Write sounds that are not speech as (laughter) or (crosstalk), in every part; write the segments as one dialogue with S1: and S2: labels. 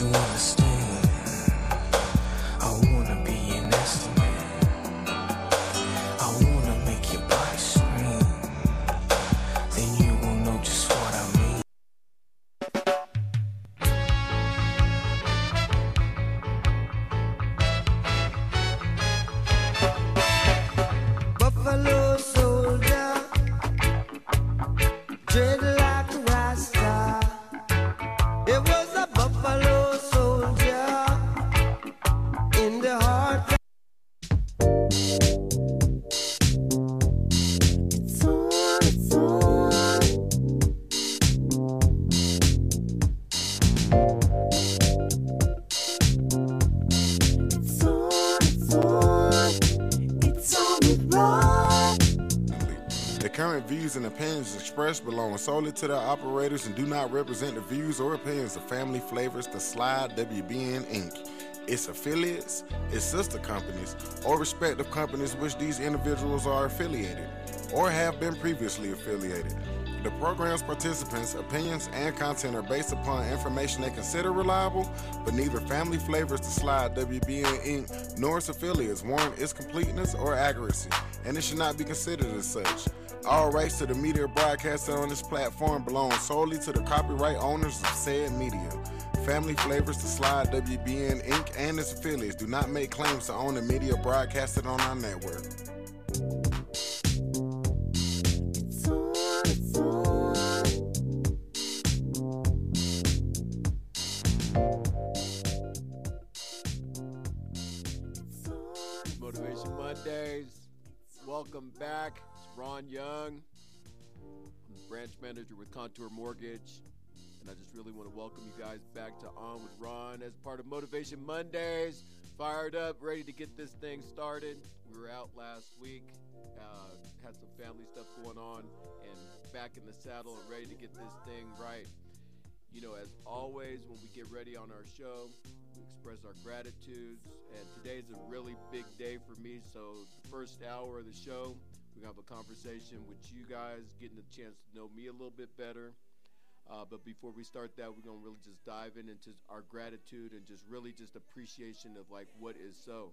S1: you understand. I
S2: expressed belong solely to the operators and do not represent the views or opinions of Family Flavors, The Slide, WBN Inc., its affiliates, its sister companies, or respective companies which these individuals are affiliated or have been previously affiliated. The program's participants' opinions and content are based upon information they consider reliable, but neither Family Flavors, The Slide, WBN Inc., nor its affiliates warrant its completeness or accuracy, and it should not be considered as such. All rights to the media broadcasted on this platform belong solely to the copyright owners of said media. Family Flavors, The Slide, WBN Inc., and its affiliates do not make claims to own the media broadcasted on our network.
S3: Mondays. Welcome back. It's Ron Young. I'm the branch manager with Contour Mortgage. And I just really want to welcome you guys back to On with Ron as part of Motivation Mondays. Fired up, ready to get this thing started. We were out last week, uh, had some family stuff going on, and back in the saddle ready to get this thing right. You know, as always, when we get ready on our show, we express our gratitudes. And today's a really big day for me. So, the first hour of the show, we're to have a conversation with you guys, getting a chance to know me a little bit better. Uh, but before we start that, we're to really just dive in into our gratitude and just really just appreciation of like what is so.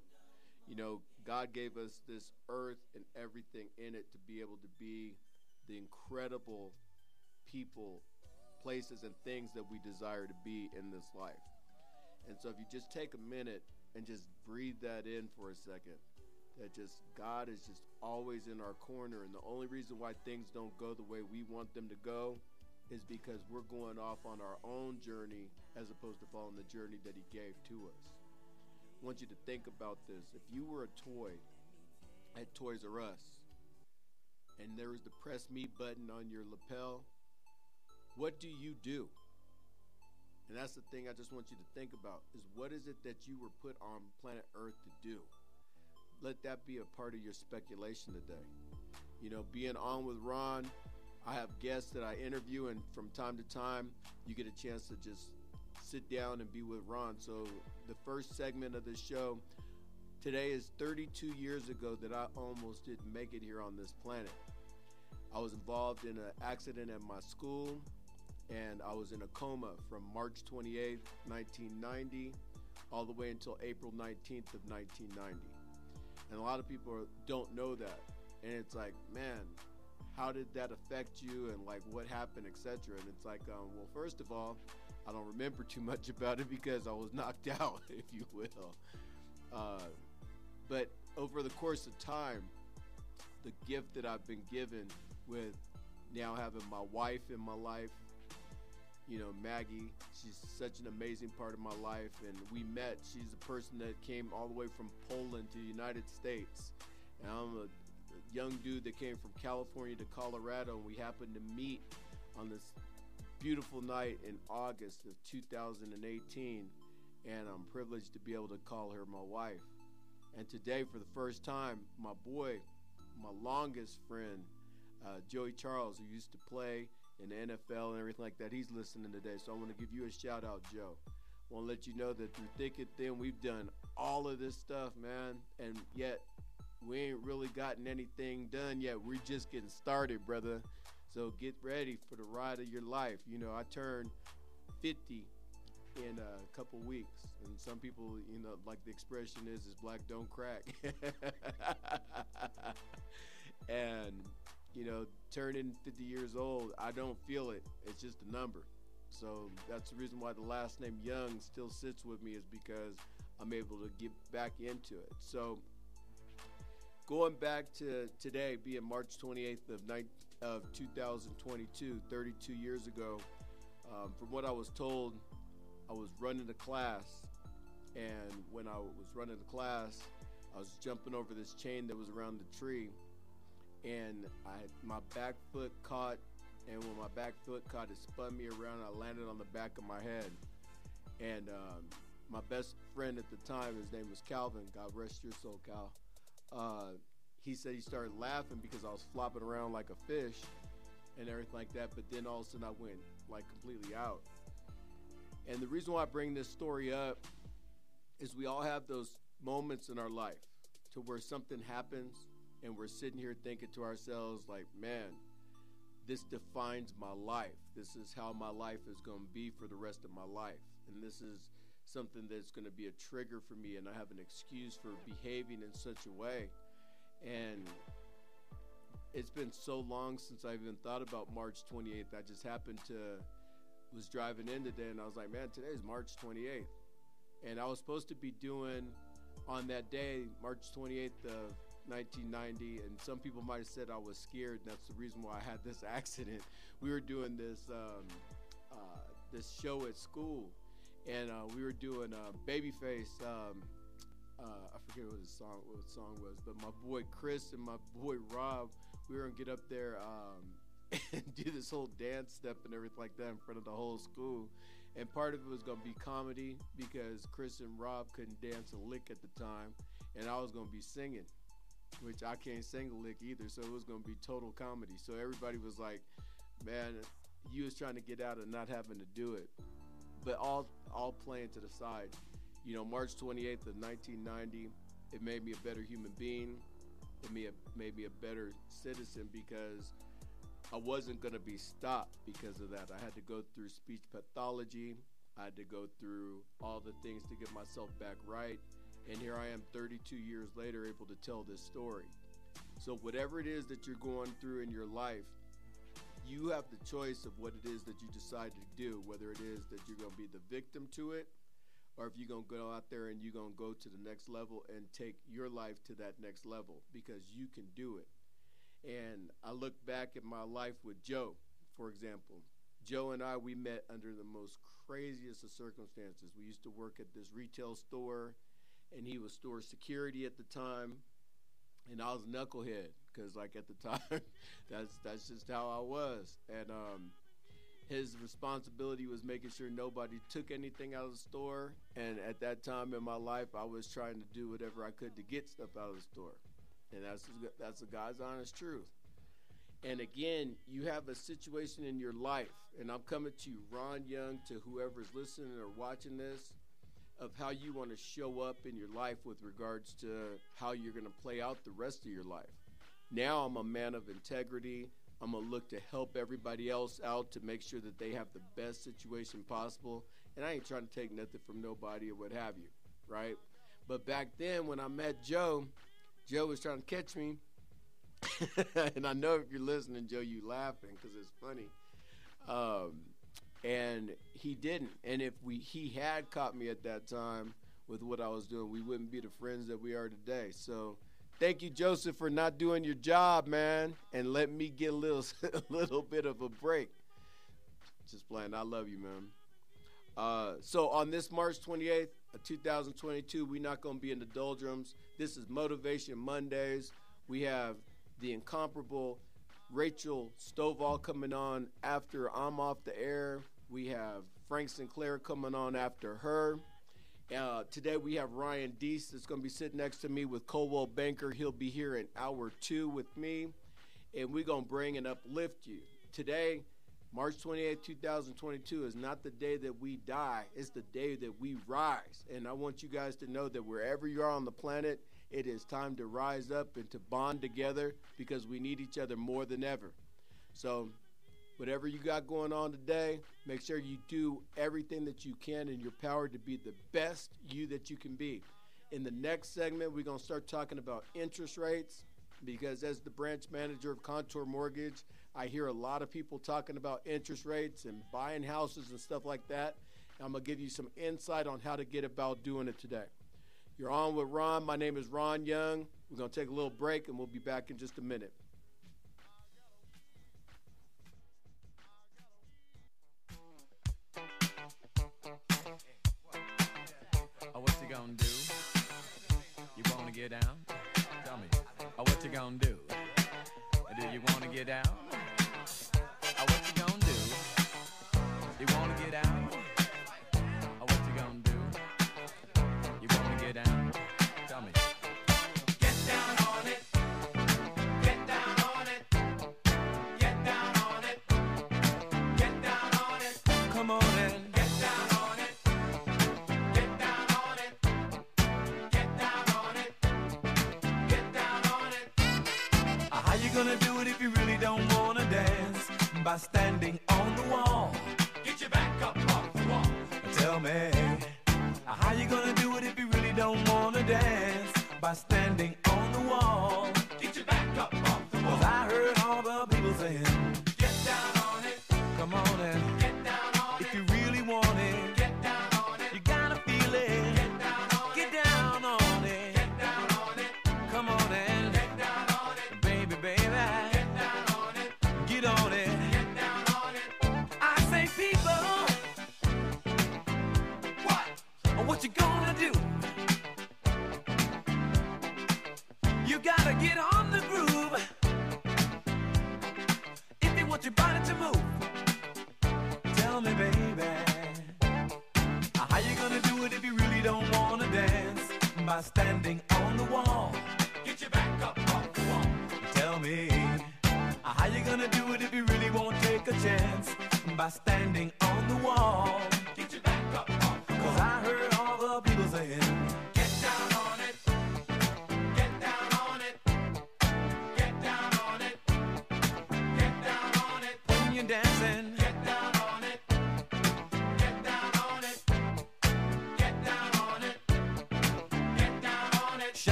S3: You know, God gave us this earth and everything in it to be able to be the incredible people places and things that we desire to be in this life. And so if you just take a minute and just breathe that in for a second, that just God is just always in our corner and the only reason why things don't go the way we want them to go is because we're going off on our own journey as opposed to following the journey that he gave to us. I want you to think about this. If you were a toy at Toys R Us and there was the press me button on your lapel, what do you do? And that's the thing I just want you to think about is what is it that you were put on planet Earth to do? Let that be a part of your speculation today. You know, being on with Ron, I have guests that I interview, and from time to time, you get a chance to just sit down and be with Ron. So, the first segment of the show today is 32 years ago that I almost didn't make it here on this planet. I was involved in an accident at my school, and I was in a coma from March 28th, 1990, all the way until April 19th of 1990. And a lot of people don't know that. And it's like, man, how did that affect you and like what happened, etc. And it's like, um, well, first of all, I don't remember (laughs) too much about it because I was knocked (laughs) out, if you will. Uh, but over the course of time, the gift that I've been given with now having my wife in my life, you know, Maggie, she's such an amazing part of my life. And we met, she's a person that came all the way from Poland to the United States. And I'm a young dude that came from California to Colorado, and we happened to meet on this beautiful night in August of 2018. And I'm privileged to be able to call her my wife. And today, for the first time, my boy, my longest friend, uh, Joey Charles, who used to play in the NFL and everything like that, he's listening today. So I want to give you a shout out, Joe. Want to let you know that through thick and thin, we've done all of this stuff, man, and yet we ain't really gotten anything done yet. We're just getting started, brother. So get ready for the ride of your life. You know, I turned 50 in a couple weeks. And some people, you know, like the expression is, is black don't crack. (laughs) and, you know, turning 50 years old, I don't feel it. It's just a number. So that's the reason why the last name Young still sits with me is because I'm able to get back into it. So going back to today being March 28th of, nine, of 2022, 32 years ago, um, from what I was told, I was running a class, and when I was running the class, I was jumping over this chain that was around the tree, and I my back foot caught, and when my back foot caught, it spun me around. I landed on the back of my head, and um, my best friend at the time, his name was Calvin. God rest your soul, Cal. Uh, he said he started laughing because I was flopping around like a fish and everything like that. But then all of a sudden I went like completely out. And the reason why I bring this story up is we all have those moments in our life to where something happens and we're sitting here thinking to ourselves like, man, this defines my life. This is how my life is going to be for the rest of my life. And this is something that's going to be a trigger for me and I have an excuse for behaving in such a way. And it's been so long since I even thought about March 28th. I just happened to was driving in today and I was like, man, today's March 28th. And I was supposed to be doing on that day, March 28th of 1990, and some people might have said I was scared. That's the reason why I had this (laughs) accident. We were doing this um, uh, this show at school, and uh, we were doing uh, Babyface. Um, uh, I forget what the song what the song was, but my boy Chris and my boy Rob, we were gonna get up there um, (laughs) and do this whole dance step and everything like that in front of the whole school. And part of it was gonna be comedy because Chris and Rob couldn't dance a lick at the time, and I was gonna be singing, which I can't sing a lick either, so it was gonna be total comedy. So everybody was like, "Man, you was trying to get out of not having to do it," but all all playing to the side you know, March 28th of 1990, it made me a better human being. It made, made me a better citizen because I wasn't to be stopped because of that. I had to go through speech pathology. I had to go through all the things to get myself back right. And here I am 32 years later, able to tell this story. So, whatever it is that you're going through in your life, you have the choice of what it is that you decide to do, whether it is that you're going to be the victim to it or if you're going to go out there and you're going to go to the next level and take your life to that next level because you can do it. And I look back at my life with Joe, for example. Joe and I, we met under the most craziest of circumstances. We used to work at this retail store, and he was store security at the time, and I was knucklehead because, like at the (laughs) time, that's that's just how I was. And um, his responsibility was making sure nobody took anything out of the store. And at that time in my life, I was trying to do whatever I could to get stuff out of the store. And that's that's the God's honest truth. And again, you have a situation in your life, and I'm coming to you, Ron Young, to whoever's listening or watching this, of how you want to show up in your life with regards to how you're going to play out the rest of your life. Now I'm a man of integrity. I'm gonna look to help everybody else out to make sure that they have the best situation possible. And I ain't trying to take nothing from nobody or what have you, right? But back then, when I met Joe, Joe was trying to catch me, (laughs) and I know if you're listening, Joe, you laughing because it's funny. Um, and he didn't. And if we he had caught me at that time with what I was doing, we wouldn't be the friends that we are today. So thank you, Joseph, for not doing your job, man, and let me get a little (laughs) a little bit of a break. Just playing. I love you, man. Uh, so on this March 28th, of 2022, we're not going to be in the doldrums. This is Motivation Mondays. We have the incomparable Rachel Stovall coming on after I'm off the air. We have Frank Sinclair coming on after her. Uh, today we have Ryan Deese that's going to be sitting next to me with Coldwell Banker. He'll be here in hour two with me, and we're going to bring and uplift you. Today, March 28, 2022, is not the day that we die, it's the day that we rise. And I want you guys to know that wherever you are on the planet, it is time to rise up and to bond together because we need each other more than ever. So,
S4: whatever you got going on today, make sure you do everything that you can in your power to be the best you that you can be. In the next segment, we're going to start talking about interest rates because, as the branch manager of Contour Mortgage, I hear a lot of people talking about interest rates and buying houses and stuff like that. And I'm going to give you some insight on how to get about doing it today. You're on with Ron. My name is Ron Young. We're going to take a little break and we'll be back in just a minute.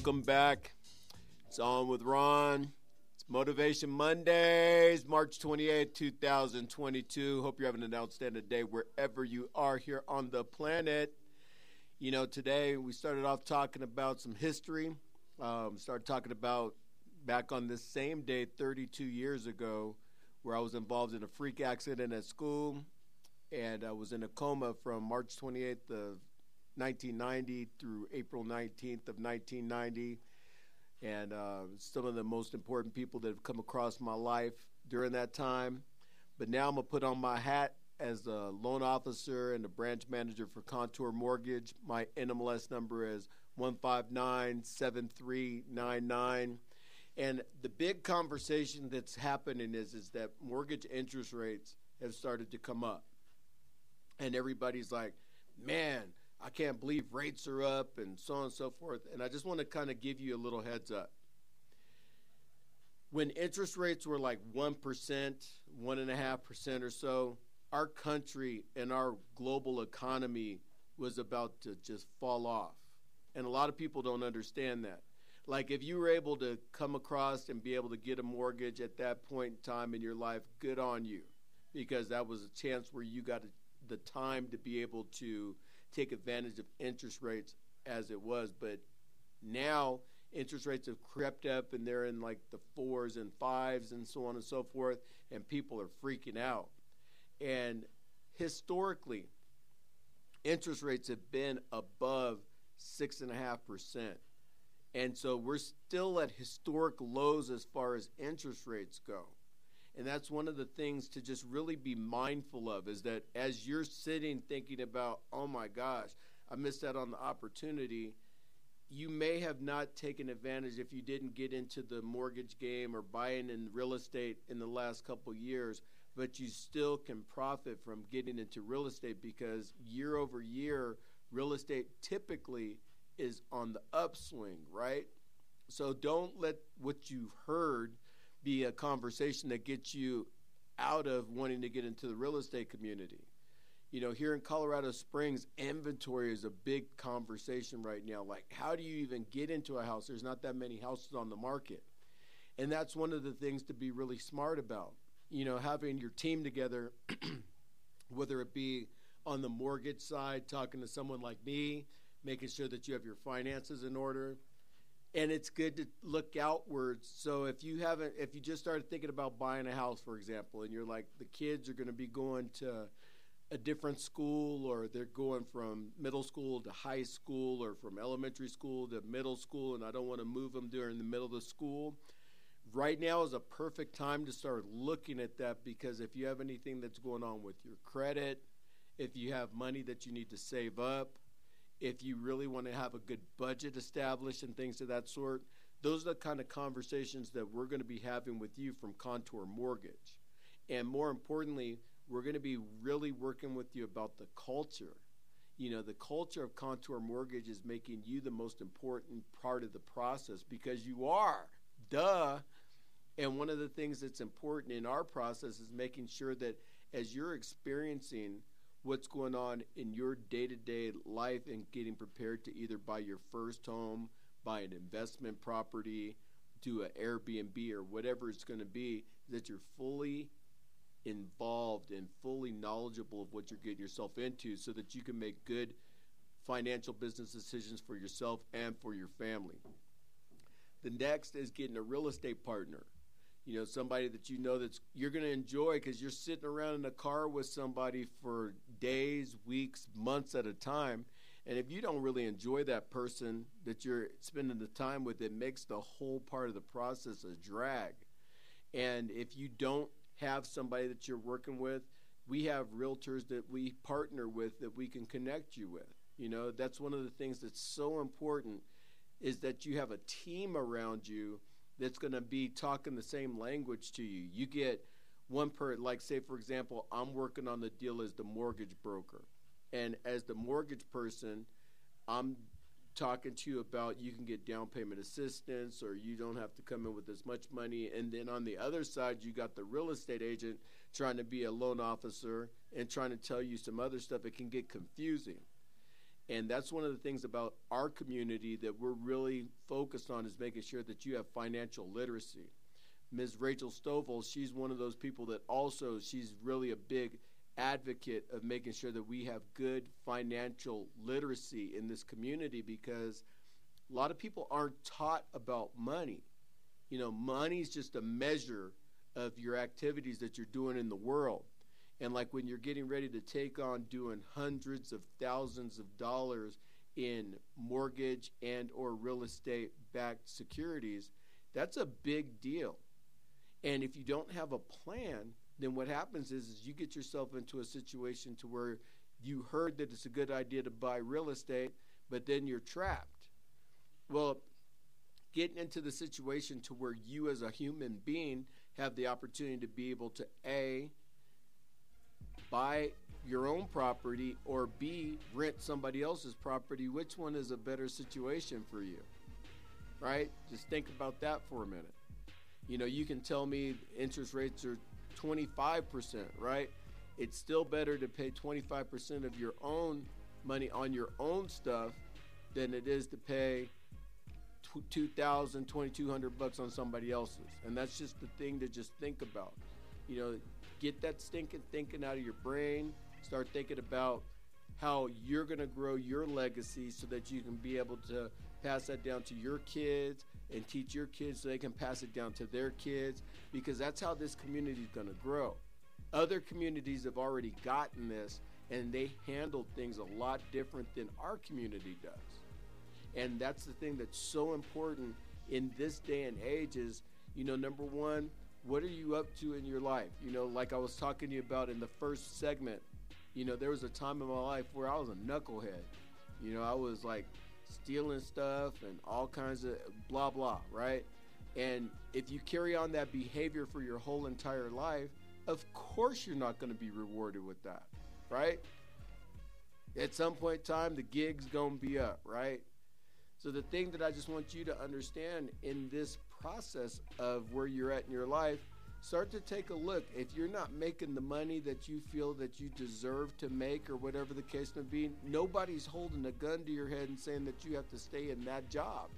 S3: Welcome back. It's on with Ron. It's Motivation Mondays, March 28th, 2022. Hope you're having an outstanding day wherever you are here on the planet. You know, today we started off talking about some history. Um, started talking about back on this same day, 32 years ago, where I was involved in a freak accident at school, and I was in a coma from March 28th of 1990 through April 19th of 1990. And uh, some of the most important people that have come across my life during that time. But now I'm to put on my hat as a loan officer and a branch manager for Contour Mortgage. My NMLS number is 1597399. And the big conversation that's happening is, is that mortgage interest rates have started to come up. And everybody's like, man, I can't believe rates are up and so on and so forth. And I just want to kind of give you a little heads up. When interest rates were like 1%, 1.5% or so, our country and our global economy was about to just fall off. And a lot of people don't understand that. Like, if you were able to come across and be able to get a mortgage at that point in time in your life, good on you. Because that was a chance where you got the time to be able to take advantage of interest rates as it was. But now interest rates have crept up and they're in like the fours and fives and so on and so forth, and people are freaking out. And historically, interest rates have been above six and a half percent. And so we're still at historic lows as far as interest rates go. And that's one of the things to just really be mindful of is that as you're sitting thinking about, oh my gosh, I missed out on the opportunity, you may have not taken advantage if you didn't get into the mortgage game or buying in real estate in the last couple years, but you still can profit from getting into real estate because year over year, real estate typically is on the upswing, right? So don't let what you've heard be a conversation that gets you out of wanting to get into the real estate community. You know, here in Colorado Springs, inventory is a big conversation right now. Like, how do you even get into a house? There's not that many houses on the market. And that's one of the things to be really smart about. You know, having your team together, (clears throat) whether it be on the mortgage side, talking to someone like me, making sure that you have your finances in order, and it's good to look outwards. So if you haven't, if you just started thinking about buying a house, for example, and you're like, the kids are going to be going to a different school, or they're going from middle school to high school, or from elementary school to middle school, and I don't want to move them during the middle of the school. Right now is a perfect time to start looking at that because if you have anything that's going on with your credit, if you have money that you need to save up, if you really want to have a good budget established and things of that sort, those are the kind of conversations that we're going to be having with you from Contour Mortgage. And more importantly, we're going to be really working with you about the culture. You know, the culture of Contour Mortgage is making you the most important part of the process because you are. Duh. And one of the things that's important in our process is making sure that as you're experiencing what's going on in your day to day life and getting prepared to either buy your first home, buy an investment property, do an Airbnb or whatever it's going to be, that you're fully involved and fully knowledgeable of what you're getting yourself into so that you can make good financial business decisions for yourself and for your family. The next is getting a real estate partner you know somebody that you know that's you're going to enjoy because you're sitting around in a car with somebody for days weeks months at a time. And if you don't really enjoy that person that you're spending the time with it makes the whole part of the process a drag. And if you don't have somebody that you're working with we have realtors that we partner with that we can connect you with. You know that's one of the things that's so important is that you have a team around you that's going to be talking the same language to you. You get one per, like, say, for example, I'm working on the deal as the mortgage broker. And as the mortgage person, I'm talking to you about you can get down payment assistance or you don't have to come in with as much money. And then on the other side, you got the real estate agent trying to be a loan officer and trying to tell you some other stuff. It can get confusing. And that's one of the things about our community that we're really focused on is making sure that you have financial literacy. Ms. Rachel Stovall, she's one of those people that also she's really a big advocate of making sure that we have good financial literacy in this community because a lot of people aren't taught about money. You know, money is just a measure of your activities that you're doing in the world. And like when you're getting ready to take on doing hundreds of thousands of dollars in mortgage and or real estate backed securities, that's a big deal. And if you don't have a plan, then what happens is, is you get yourself into a situation to where you heard that it's a good idea to buy real estate, but then you're trapped. Well, getting into the situation to where you as a human being have the opportunity to be able to A, buy your own property or B, rent somebody else's property, which one is a better situation for you? Right? Just think about that for a minute. You know, you can tell me interest rates are 25%, right? It's still better to pay 25% of your own money on your own stuff than it is to pay tw- 2000 2200 bucks on somebody else's and that's just the thing to just think about you know get that stinking thinking out of your brain. Start thinking about how you're going to grow your legacy so that you can be able to pass that down to your kids and teach your kids so they can pass it down to their kids because that's how this community is going to grow. Other communities have already gotten this and they handle things a lot different than our community does. And that's the thing that's so important in this day and age is you know number one what are you up to in your life? You know like i was talking to you about in the first segment you know there was a time in my life where i was a knucklehead. You know i was like stealing stuff and all kinds of blah blah right? And if you carry on that behavior for your whole entire life of course you're not going to be rewarded with that right? At some point in time the gig's going to be up right? So the thing that I just want you to understand in this process of where you're at in your life, start to take a look. If you're not making the money that you feel that you deserve to make or whatever the case may be, nobody's holding a gun to your head and saying that you have to stay in that job.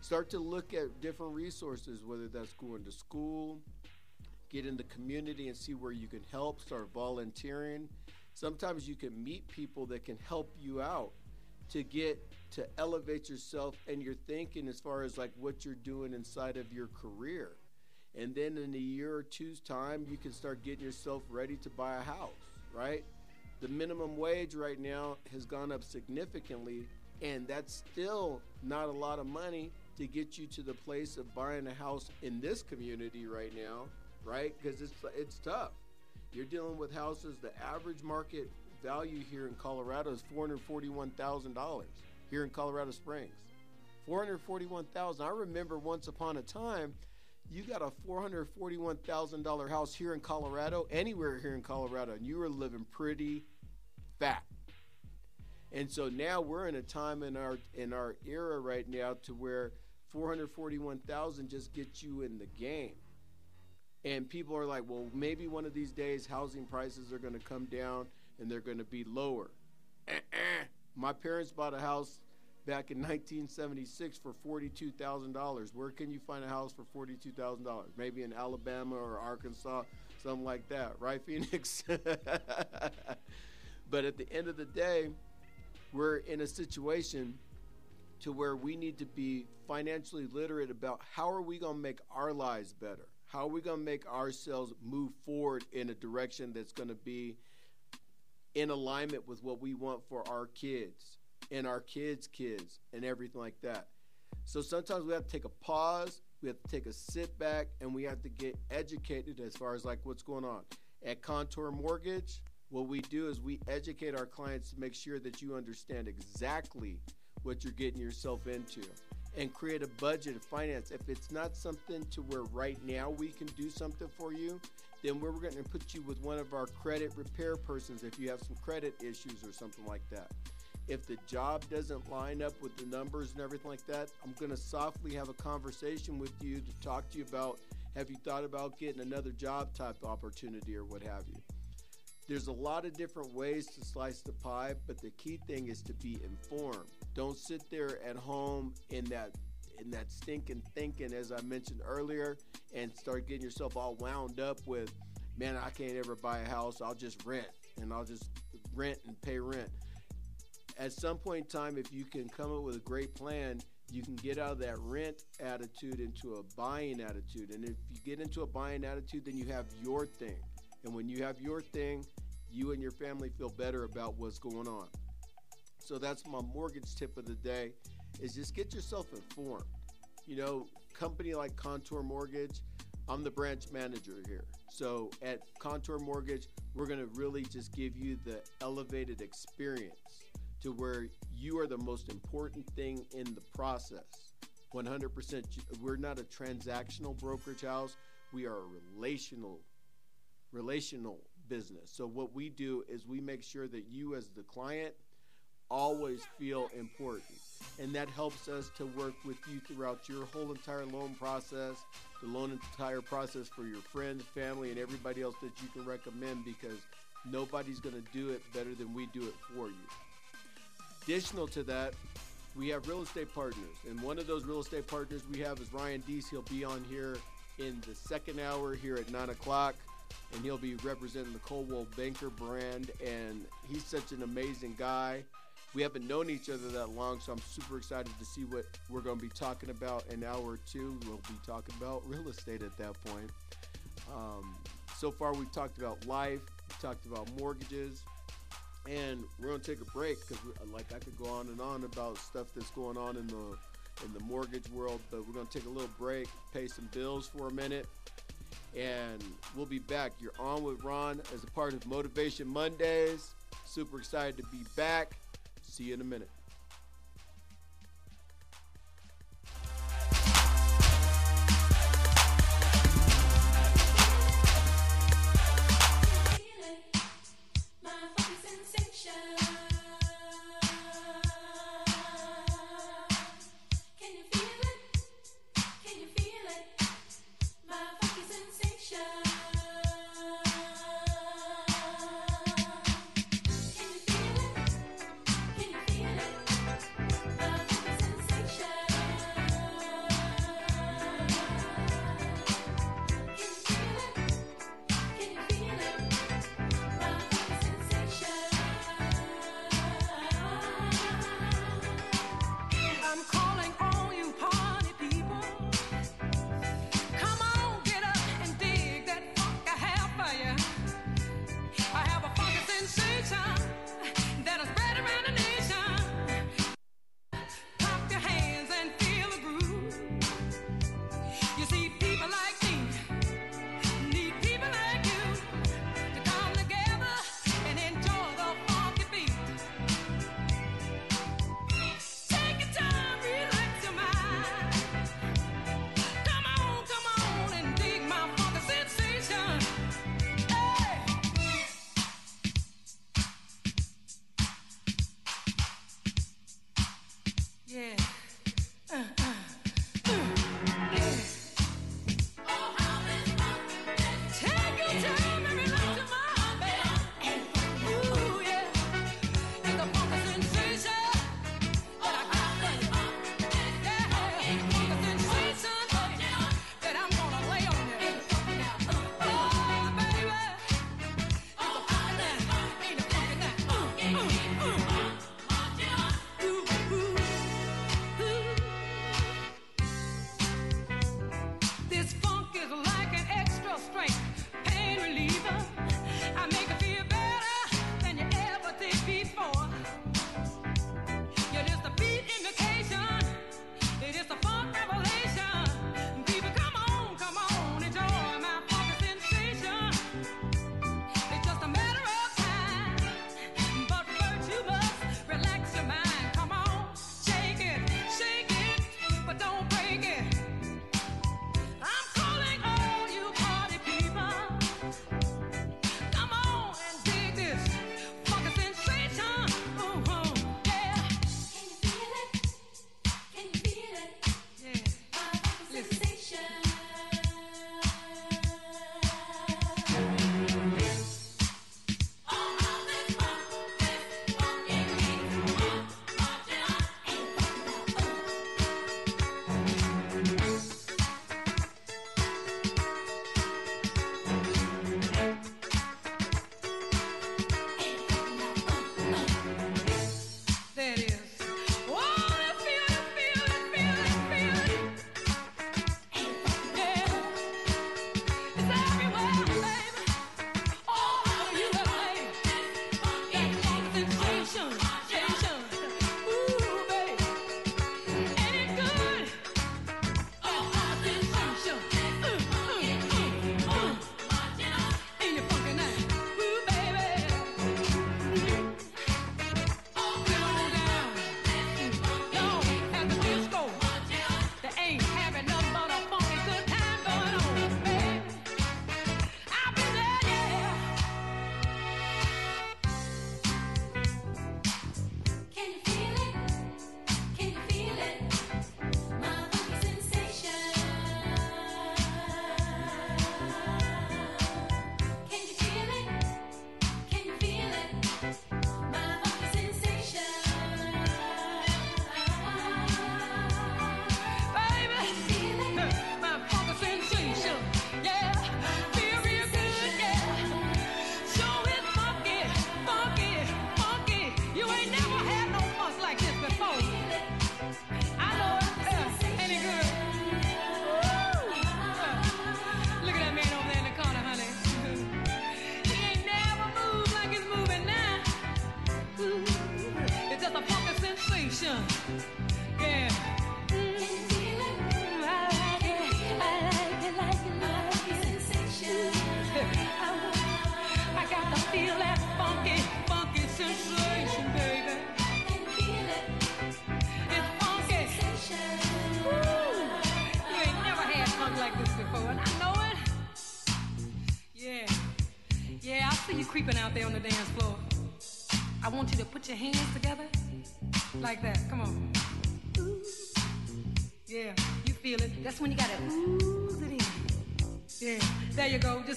S3: Start to look at different resources, whether that's going to school, get in the community and see where you can help, start volunteering. Sometimes you can meet people that can help you out to get to elevate yourself and your thinking as far as like what you're doing inside of your career. And then in a year or two's time, you can start getting yourself ready to buy a house, right? The minimum wage right now has gone up significantly, and that's still not a lot of money to get you to the place of buying a house in this community right now, right? Because it's it's tough. You're dealing with houses. The average market value here in Colorado is four hundred forty-one thousand dollars here in Colorado Springs. Four hundred forty-one thousand. I remember once upon a time, you got a four hundred forty-one thousand dollar house here in Colorado, anywhere here in Colorado, and you were living pretty fat. And so now we're in a time in our in our era right now to where 441,000 just gets you in the game. And people are like, well, maybe one of these days housing prices are going to come down and they're going to be lower. Uh-uh. My parents bought a house back in 1976 for $42,000. Where can you find a house for $42,000? Maybe in Alabama or Arkansas, something like that, right, (laughs) Phoenix? but at the end of the day, we're in a situation to where we need to be financially literate about how are we going to make our lives better? How are we going to make ourselves move forward in a direction that's going to be in alignment with what we want for our kids and our kids' kids and everything like that. So sometimes we have to take a pause, we have to take a sit back, and we have to get educated as far as like what's going on. At Contour Mortgage, what we do is we educate our clients to make sure that you understand exactly what you're getting yourself into and create a budget of finance. If it's not something to where right now we can do something for you, then we're going to put you with one of our credit repair persons if you have some credit issues or something like that. If the job doesn't line up with the numbers and everything like that, I'm going to softly have a conversation with you to talk to you about have you thought about getting another job type opportunity or what have you. There's a lot of different ways to slice the pie, but the key thing is to be informed. Don't sit there at home in that in that stinking thinking, as I mentioned earlier, and start getting yourself all wound up with, man, I can't ever buy a house. I'll just rent, and I'll just rent and pay rent. At some point in time, if you can come up with a great plan, you can get out of that rent attitude into a buying attitude. And if you get into a buying attitude, then you have your thing. And when you have your thing, you and your family feel better about what's going on. So that's my mortgage tip of the day is just get yourself informed. You know, company like Contour Mortgage, I'm the branch manager here. So at Contour Mortgage, we're going to really just give you the elevated experience to where you are the most important thing in the process. 100%. We're not a transactional brokerage house. We are a relational relational business. So what we do is we make sure that you as the client always feel important. And that helps us to work with you throughout your whole entire loan process, the loan entire process for your friends, family, and everybody else that you can recommend because nobody's going to do it better than we do it for you. Additional to that, we have real estate partners. And one of those real estate partners we have is Ryan Deese. He'll be on here in the second hour here at 9 o'clock. And he'll be representing the Coldwell Banker brand. And he's such an amazing guy. We haven't known each other that long, so I'm super excited to see what we're going to be talking about in hour two. We'll be talking about real estate at that point. Um, so far, we've talked about life, we talked about mortgages, and we're gonna take a break because, like, I could go on and on about stuff that's going on in the in the mortgage world, but we're gonna take a little break, pay some bills for a minute, and we'll be back. You're on with Ron as a part of Motivation Mondays. Super excited to be back. See you in a minute.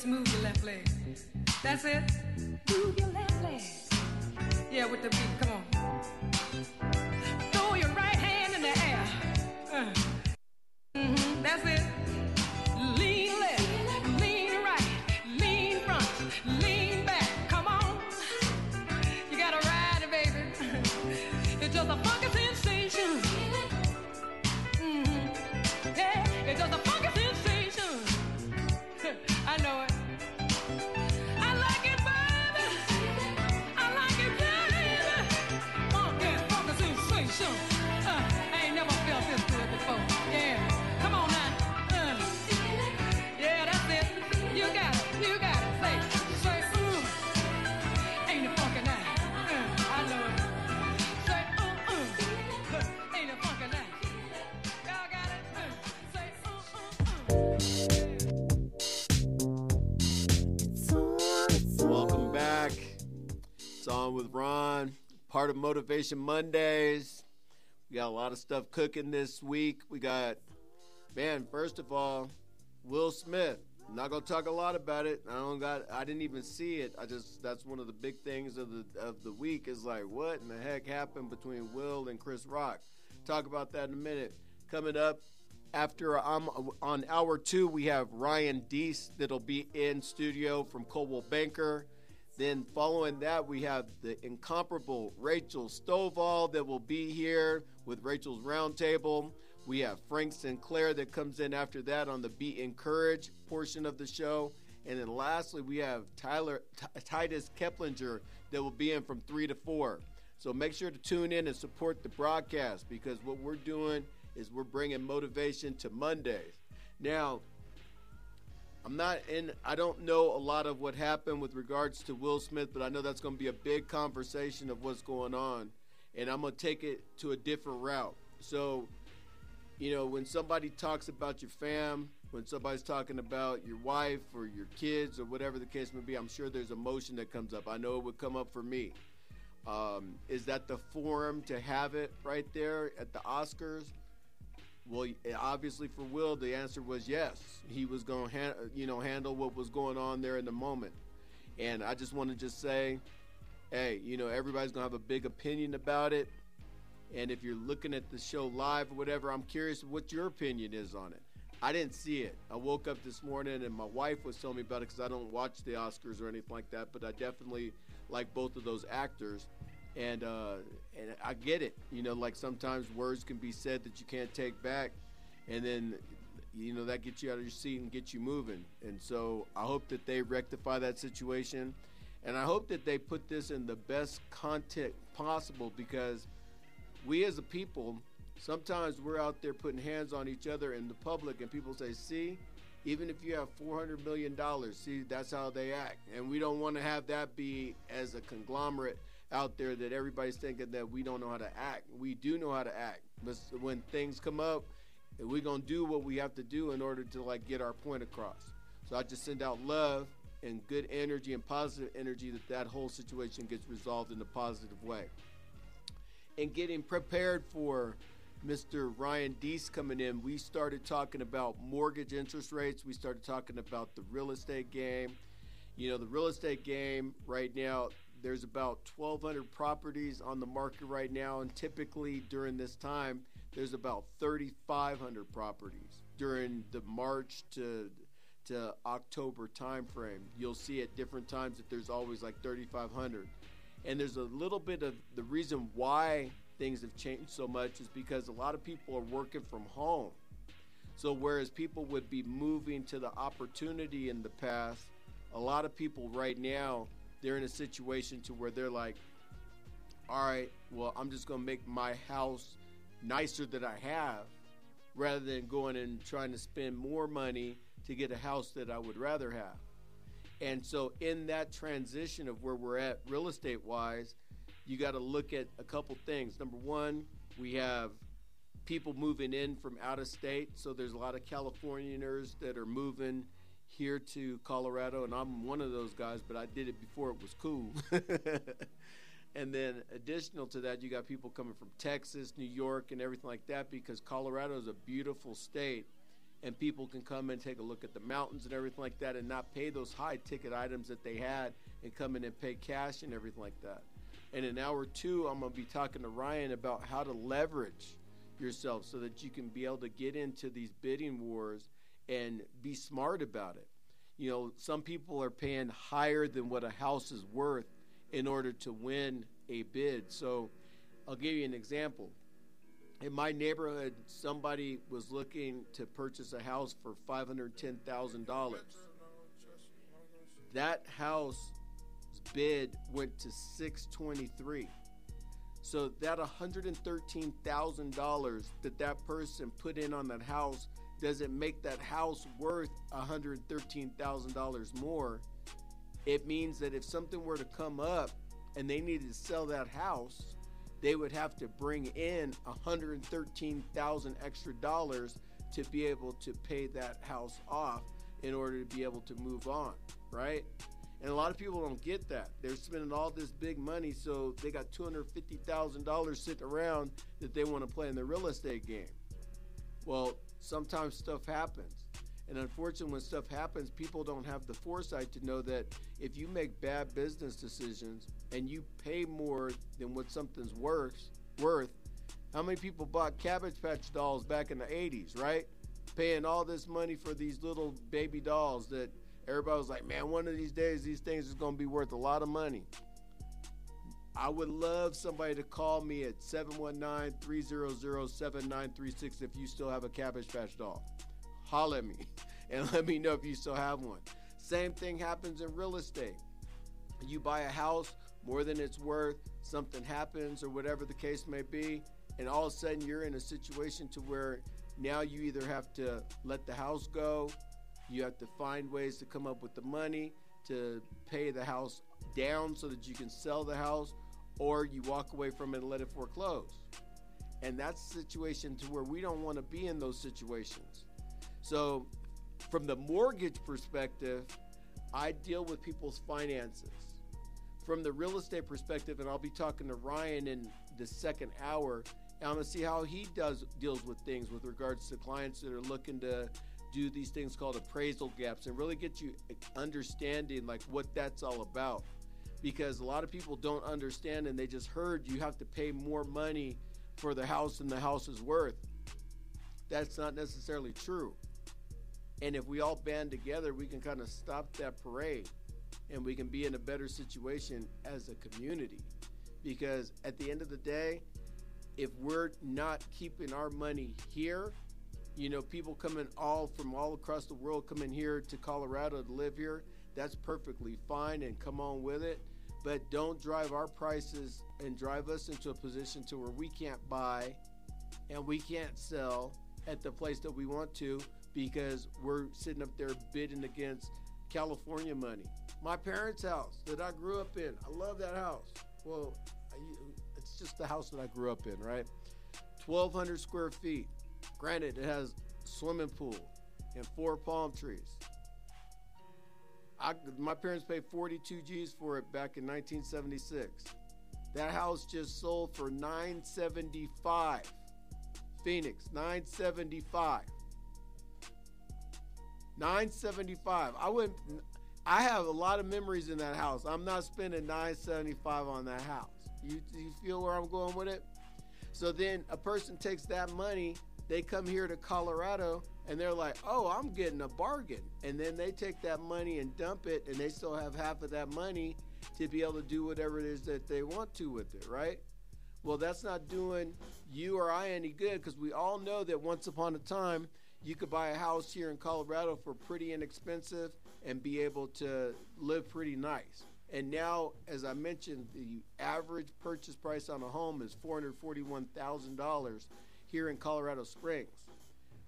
S5: Just move your left leg. That's it.
S3: Part of Motivation Mondays. We got a lot of stuff cooking this week. We got, man, first of all, Will Smith. I'm not gonna talk a lot about it. I don't got. I didn't even see it. I just that's one of the big things of the of the week is like what in the heck happened between Will and Chris Rock. Talk about that in a minute. Coming up after I'm on hour two, we have Ryan Deese that'll be in studio from Coldwell Banker. Then following that, we have the incomparable Rachel Stovall that will be here with Rachel's Roundtable. We have Frank Sinclair that comes in after that on the Be Encouraged portion of the show. And then lastly, we have Tyler T- Titus Keplinger that will be in from 3 to 4. So make sure to tune in and support the broadcast because what we're doing is we're bringing motivation to Mondays. Now, I'm not in, I don't know a lot of what happened with regards to Will Smith, but I know that's going to be a big conversation of what's going on. And I'm going to take it to a different route. So, you know, when somebody talks about your fam, when somebody's talking about your wife or your kids or whatever the case may be, I'm sure there's emotion that comes up. I know it would come up for me. Um, is that the forum to have it right there at the Oscars? Well, obviously for Will, the answer was yes. He was going to, ha- you know, handle what was going on there in the moment. And I just want to just say, hey, you know, everybody's going to have a big opinion about it. And if you're looking at the show live or whatever, I'm curious what your opinion is on it. I didn't see it. I woke up this morning and my wife was telling me about it because I don't watch the Oscars or anything like that. But I definitely like both of those actors, and uh, and I get it. You know, like sometimes words can be said that you can't take back, and then you know that gets you out of your seat and gets you moving. And so I hope that they rectify that situation, and I hope that they put this in the best context possible because we as a people sometimes we're out there putting hands on each other in the public and people say see even if you have 400 million dollars see that's how they act and we don't want to have that be as a conglomerate out there that everybody's thinking that we don't know how to act we do know how to act but when things come up we're to do what we have to do in order to like get our point across so i just send out love and good energy and positive energy that that whole situation gets resolved in a positive way and getting prepared for Mr. Ryan Deese coming in, we started talking about mortgage interest rates. We started talking about the real estate game. You know, the real estate game right now, there's about 1,200 properties on the market right now, and typically during this time, there's about 3,500 properties during the March to to October timeframe. You'll see at different times that there's always like 3,500 and there's a little bit of the reason why things have changed so much is because a lot of people are working from home. So whereas people would be moving to the opportunity in the past, a lot of people right now they're in a situation to where they're like, all right, well I'm just gonna make my house nicer than I have, rather than going and trying to spend more money to get a house that I would rather have. And so, in that transition of where we're at real estate wise, you got to look at a couple things. Number one, we have people moving in from out of state. So, there's a lot of Californians that are moving here to Colorado, and I'm one of those guys, but I did it before it was cool. (laughs) and then, additional to that, you got people coming from Texas, New York, and everything like that because Colorado is a beautiful state, and people can come and take a look at the mountains and everything like that and not pay those high ticket items that they had and come in and pay cash and everything like that. And in hour two, I'm going to be talking to Ryan about how to leverage yourself so that you can be able to get into these bidding wars and be smart about it. You know, some people are paying higher than what a house is worth in order to win a bid. So I'll give you an example. In my neighborhood, somebody was looking to purchase a house for $510,000. That house bid went to 623. So that $113,000 that that person put in on that house doesn't make that house worth $113,000 more. It means that if something were to come up and they needed to sell that house, they would have to bring in 113,000 extra dollars to be able to pay that house off in order to be able to move on, right? And a lot of people don't get that. They're spending all this big money, so they got $250,000 sitting around that they want to play in the real estate game. Well, sometimes stuff happens. And unfortunately, when stuff happens, people don't have the foresight to know that if you make bad business decisions and you pay more than what something's worth, worth, how many people bought Cabbage Patch dolls back in the 80s, right? Paying all this money for these little baby dolls that everybody was like, man, one of these days, these things is going to be worth a lot of money. I would love somebody to call me at 719 300 7936 if you still have a Cabbage Patch doll. Holler at me (laughs) and let me know if you still have one. Same thing happens in real estate. You buy a house more than it's worth, something happens or whatever the case may be, and all of a sudden you're in a situation to where now you either have to let the house go, you have to find ways to come up with the money to pay the house down so that you can sell the house, or you walk away from it and let it foreclose. And that's a situation to where we don't want to be in those situations. So, from the mortgage perspective, I deal with people's finances. From the real estate perspective, and I'll be talking to Ryan in the second hour, I'm gonna see how he does deals with things with regards to clients that are looking to do these things called appraisal gaps and really get you understanding like what that's all about. Because a lot of people don't understand and they just heard you have to pay more money for the house than the house is worth. That's not necessarily true. And if we all band together, we can kind of stop that parade and we can be in a better situation as a community. Because at the end of the day, if we're not keeping our money here, you know, people coming all from all across the world coming here to Colorado to live here, that's perfectly fine and come on with it. But don't drive our prices and drive us into a position to where we can't buy and we can't sell at the place that we want to because we're sitting up there bidding against California money. My parents' house that I grew up in, I love that house. Well, it's just the house that I grew up in, right? 1,200 square feet. Granted, it has swimming pool and four palm trees. I, my parents paid 42 G's for it back in 1976. That house just sold for 975. Phoenix, 975. 975. I wouldn't I have a lot of memories in that house. I'm not spending 975 on that house. You, you feel where I'm going with it? So then a person takes that money, they come here to Colorado and they're like, "Oh, I'm getting a bargain." And then they take that money and dump it and they still have half of that money to be able to do whatever it is that they want to with it, right? Well, that's not doing you or I any good because we all know that once upon a time you could buy a house here in Colorado for pretty inexpensive and be able to live pretty nice. And now, as I mentioned, the average purchase price on a home is $441,000 here in Colorado Springs.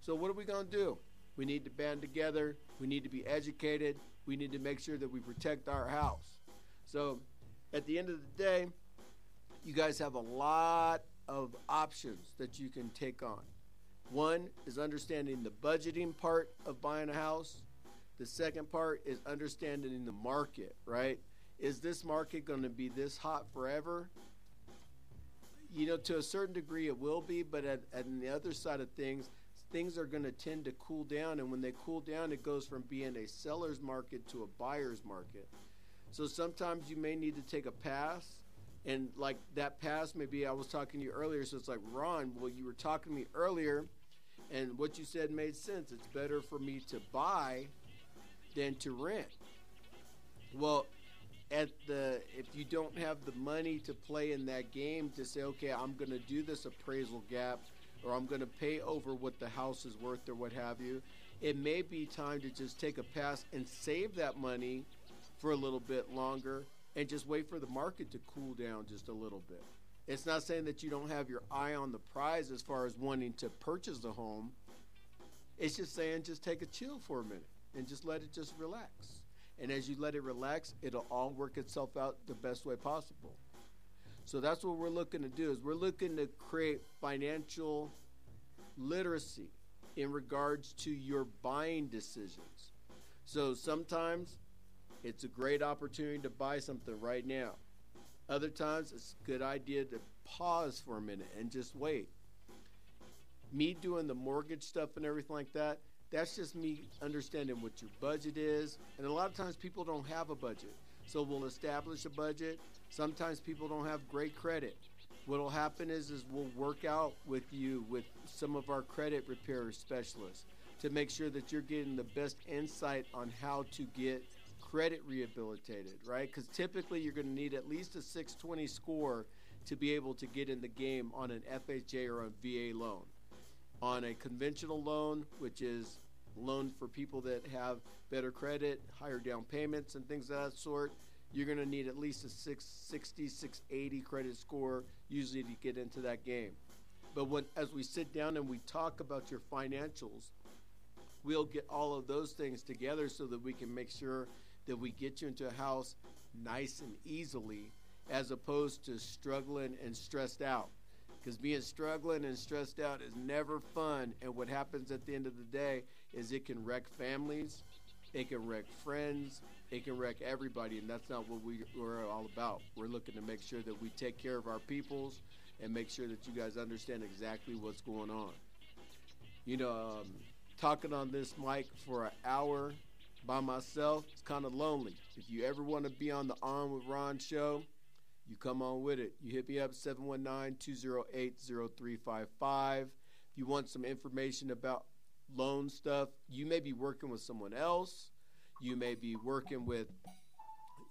S3: So, what are we going to do? We need to band together. We need to be educated. We need to make sure that we protect our house. So, at the end of the day, you guys have a lot of options that you can take on. One is understanding the budgeting part of buying a house. The second part is understanding the market, right? Is this market going to be this hot forever? You know, to a certain degree it will be, but at, at the other side of things, things are going to tend to cool down. And when they cool down, it goes from being a seller's market to a buyer's market. So sometimes you may need to take a pass. And like that pass, maybe I was talking to you earlier. So it's like, Ron, well, you were talking to me earlier, and what you said made sense. It's better for me to buy than to rent. Well, at the if you don't have the money to play in that game to say, okay, I'm going to do this appraisal gap, or I'm going to pay over what the house is worth, or what have you, it may be time to just take a pass and save that money for a little bit longer and just wait for the market to cool down just a little bit. It's not saying that you don't have your eye on the prize as far as wanting to purchase a home. It's just saying just take a chill for a minute and just let it just relax. And as you let it relax, it'll all work itself out the best way possible. So that's what we're looking to do is we're looking to create financial literacy in regards to your buying decisions. So sometimes it's a great opportunity to buy something right now. Other times it's a good idea to pause for a minute and just wait. Me doing the mortgage stuff and everything like that, that's just me understanding what your budget is. And a lot of times people don't have a budget. So we'll establish a budget. Sometimes people don't have great credit. What'll happen is is we'll work out with you with some of our credit repair specialists to make sure that you're getting the best insight on how to get credit rehabilitated, right? Because typically you're going to need at least a 620 score to be able to get in the game on an FHA or a VA loan. On a conventional loan, which is loan for people that have better credit, higher down payments, and things of that sort, you're going to need at least a 660, 680 credit score usually to get into that game. But when as we sit down and we talk about your financials, we'll get all of those things together so that we can make sure that we get you into a house nice and easily as opposed to struggling and stressed out because being struggling and stressed out is never fun and what happens at the end of the day is it can wreck families it can wreck friends it can wreck everybody and that's not what we, we're all about we're looking to make sure that we take care of our peoples and make sure that you guys understand exactly what's going on you know um, talking on this mic for an hour by myself it's kind of lonely if you ever want to be on the on with ron show you come on with it. You hit me up 719-208-0355. If you want some information about loan stuff, you may be working with someone else. You may be working with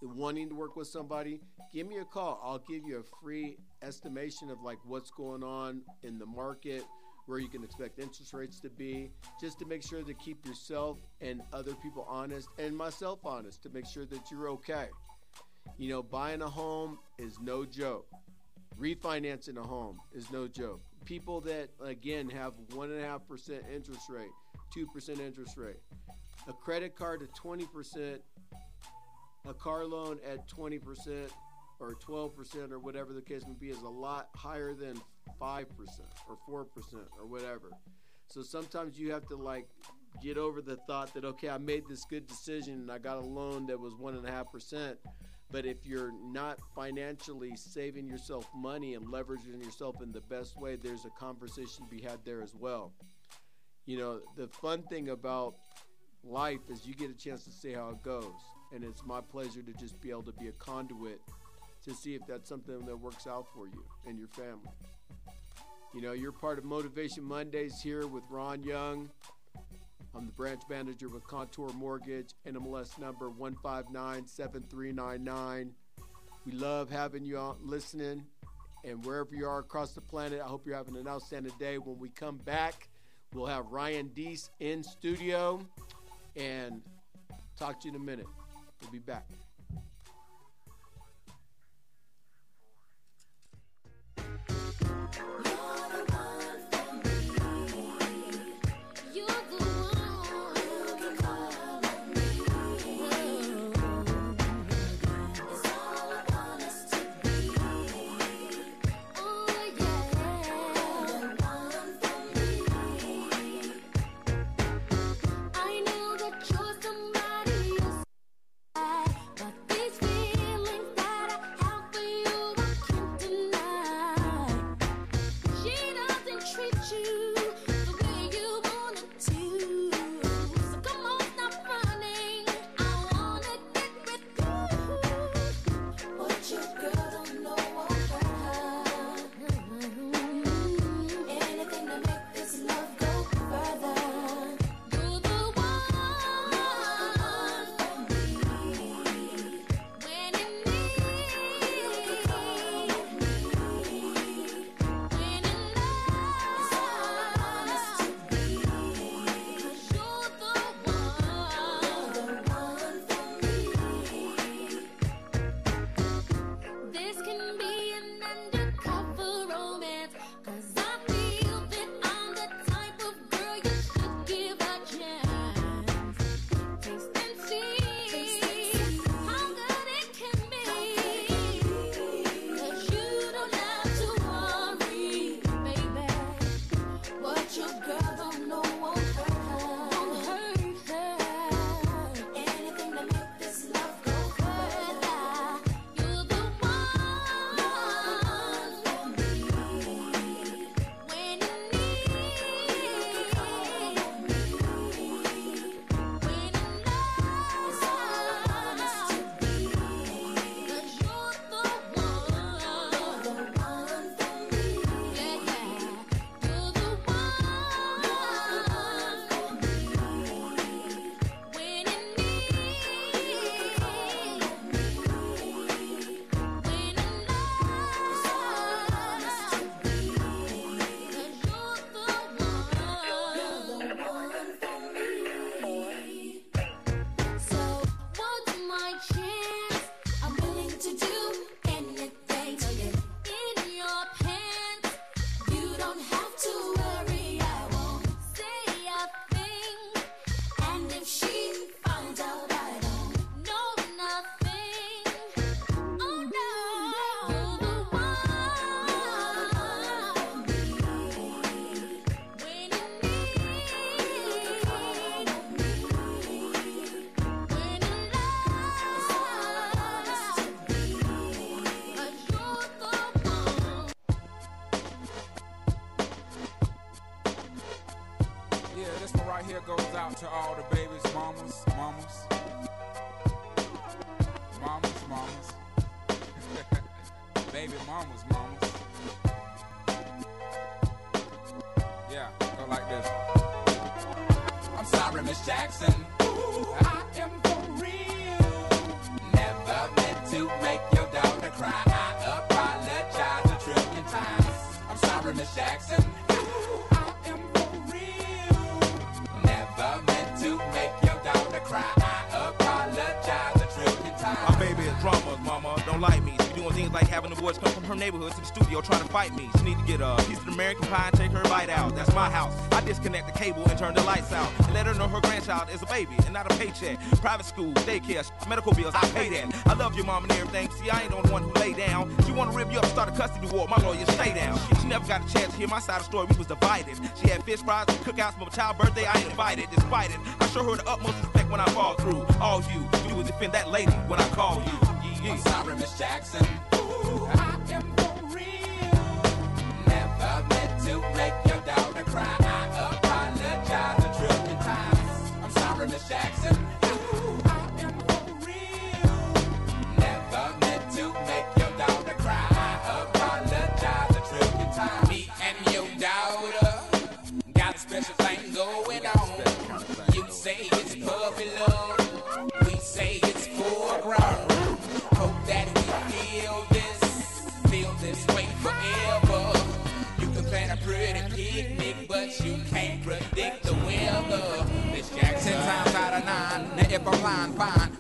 S3: wanting to work with somebody. Give me a call. I'll give you a free estimation of like what's going on in the market, where you can expect interest rates to be, just to make sure to keep yourself and other people honest and myself honest to make sure that you're okay. You know, buying a home is no joke. Refinancing a home is no joke. People that again have one and a half percent interest rate, two percent interest rate, a credit card at twenty percent, a car loan at twenty percent or twelve percent or whatever the case may be is a lot higher than five percent or four percent or whatever. So sometimes you have to like get over the thought that okay, I made this good decision and I got a loan that was one and a half percent. But if you're not financially saving yourself money and leveraging yourself in the best way, there's a conversation to be had there as well. You know, the fun thing about life is you get a chance to see how it goes. And it's my pleasure to just be able to be a conduit to see if that's something that works out for you and your family. You know, you're part of Motivation Mondays here with Ron Young. I'm the branch manager with Contour Mortgage, NMLS number 1597399. We love having you on listening. And wherever you are across the planet, I hope you're having an outstanding day. When we come back, we'll have Ryan Deese in studio and talk to you in a minute. We'll be back.
S6: You're
S7: fight me. She need to get a piece of American pie and take her bite out. That's my house. I disconnect the cable and turn the lights out. And let her know her grandchild is a baby and not a paycheck. Private school, daycare, medical bills, I pay that. I love your mom and everything. See, I ain't the only one who lay down. She wanna rip you up, start a custody war. My lawyer, stay down. She never got a chance to hear my side of the story. We was divided. She had fish fries and cookouts for my child's birthday. I ain't invited. Despite it, I show her the utmost respect when I fall through. All you do is defend that lady when I call you. Yeah, yeah. I'm sorry, Miss Jackson. Ooh, I am for real.
S8: I'm lying, fine.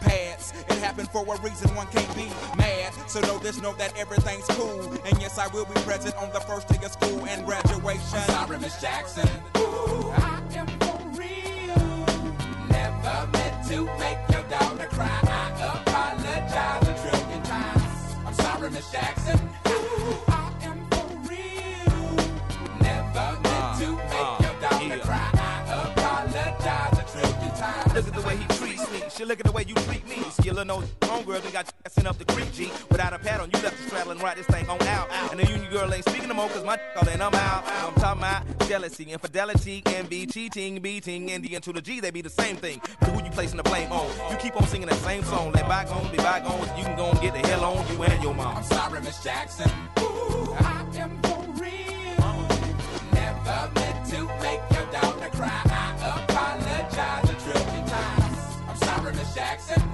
S8: pads. It happened for a reason, one can't be mad. So know this, know that everything's cool. And yes, I will be present on the first day of school and graduation.
S7: I'm sorry, Miss Jackson. Ooh, I am for real. Never meant to make your daughter cry.
S9: Shit, look at the way you treat me. Skillin' no homegirl, then got you sent up the creek, G. Without a pad on, you left the straddle and ride this thing on out. And the union girl ain't speaking no more, cause my call and I'm out. I'm talking about jealousy, infidelity, envy, cheating, beating, and the to the G, they be the same thing. But who you placing the blame on? You keep on singing that same song. Let bygones be bygones, you can go and get the hell on you and your mom.
S7: I'm sorry, Miss Jackson. Ooh, I am for real. Never meant to make your daughter cry. Jackson.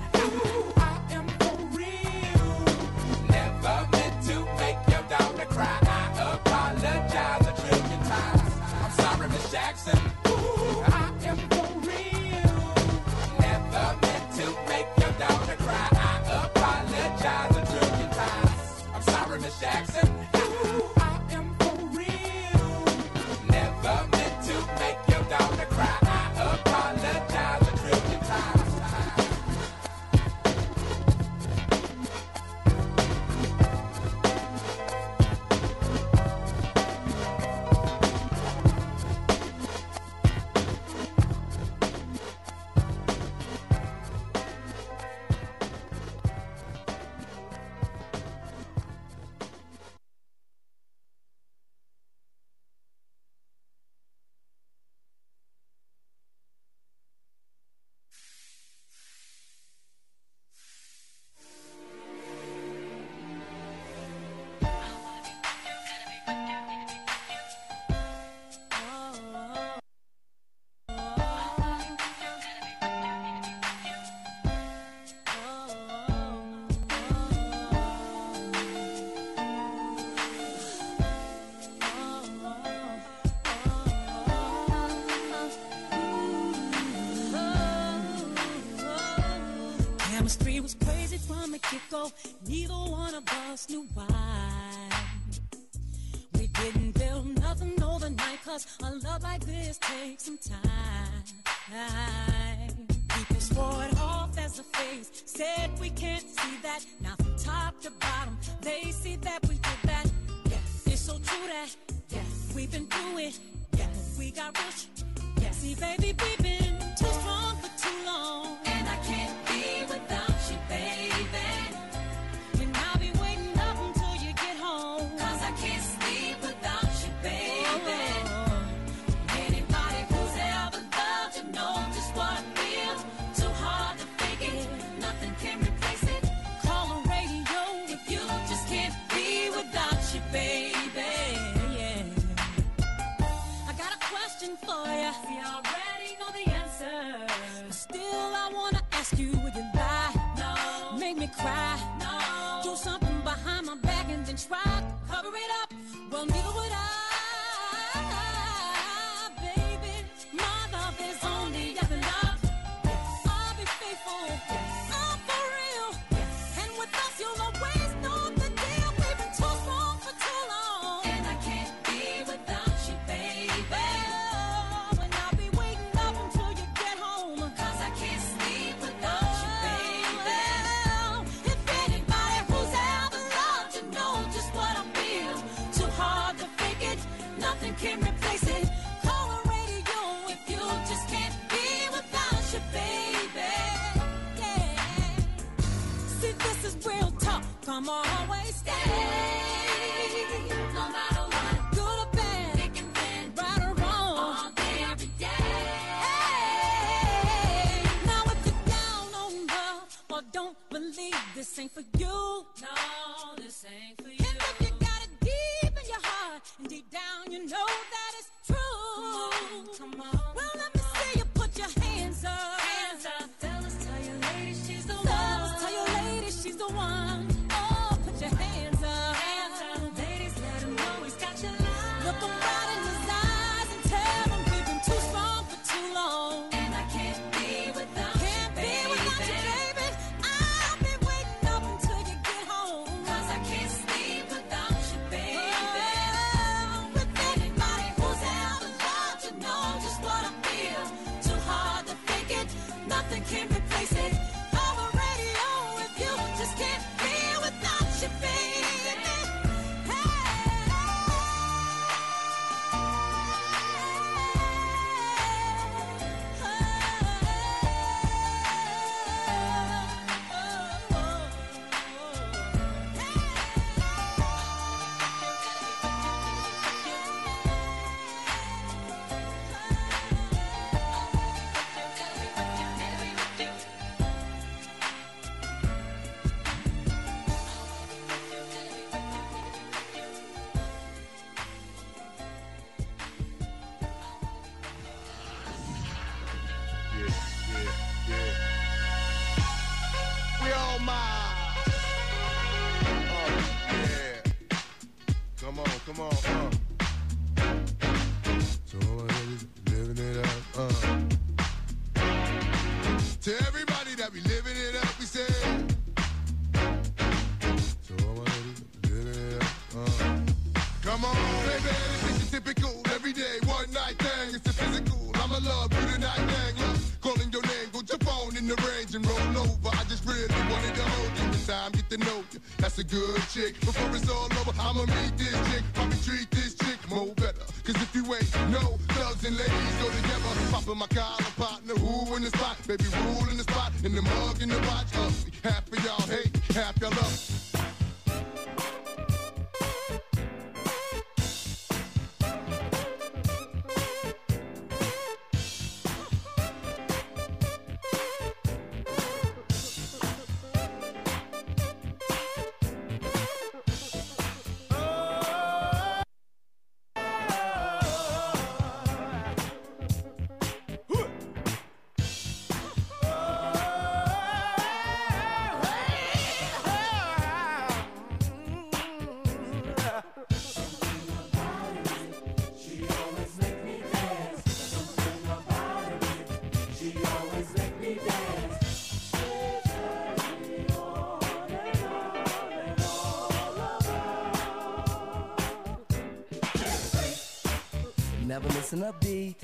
S4: missing a beat.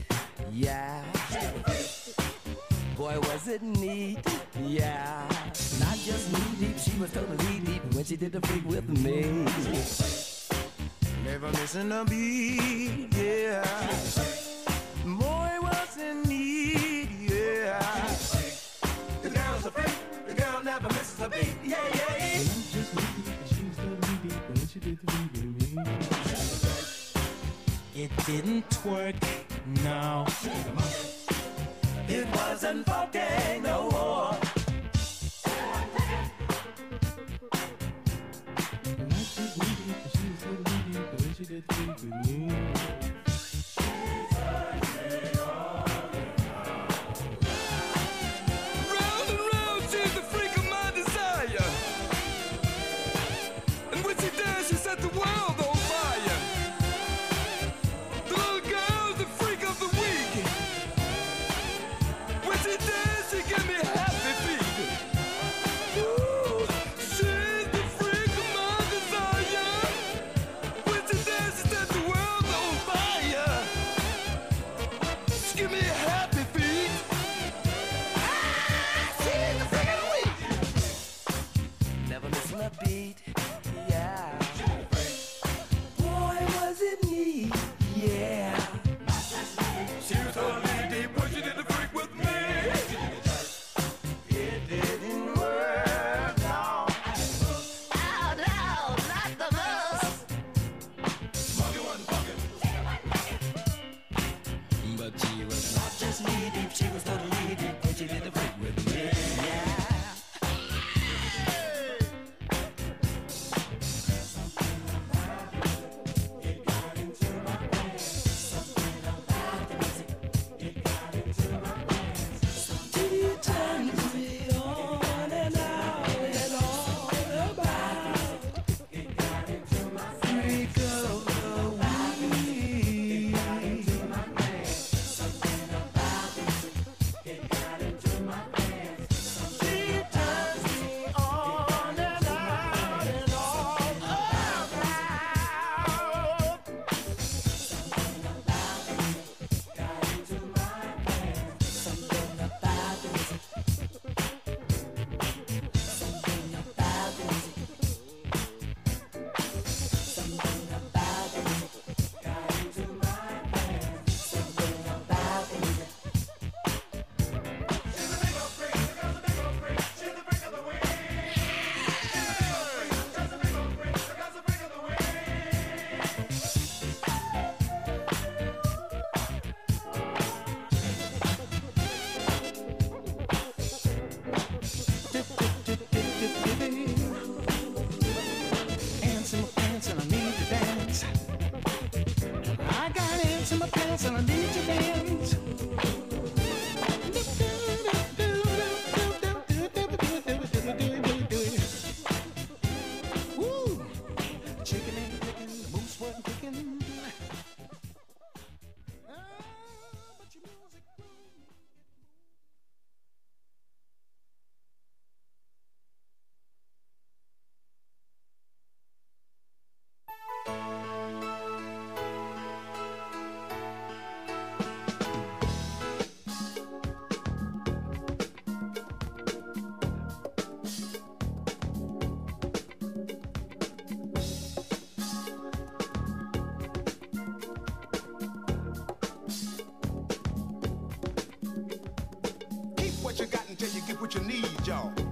S10: Yeah. Boy, was it neat. Yeah. Not just knee deep, she was totally deep when she did the freak with me. Never missing a beat.
S11: y'all.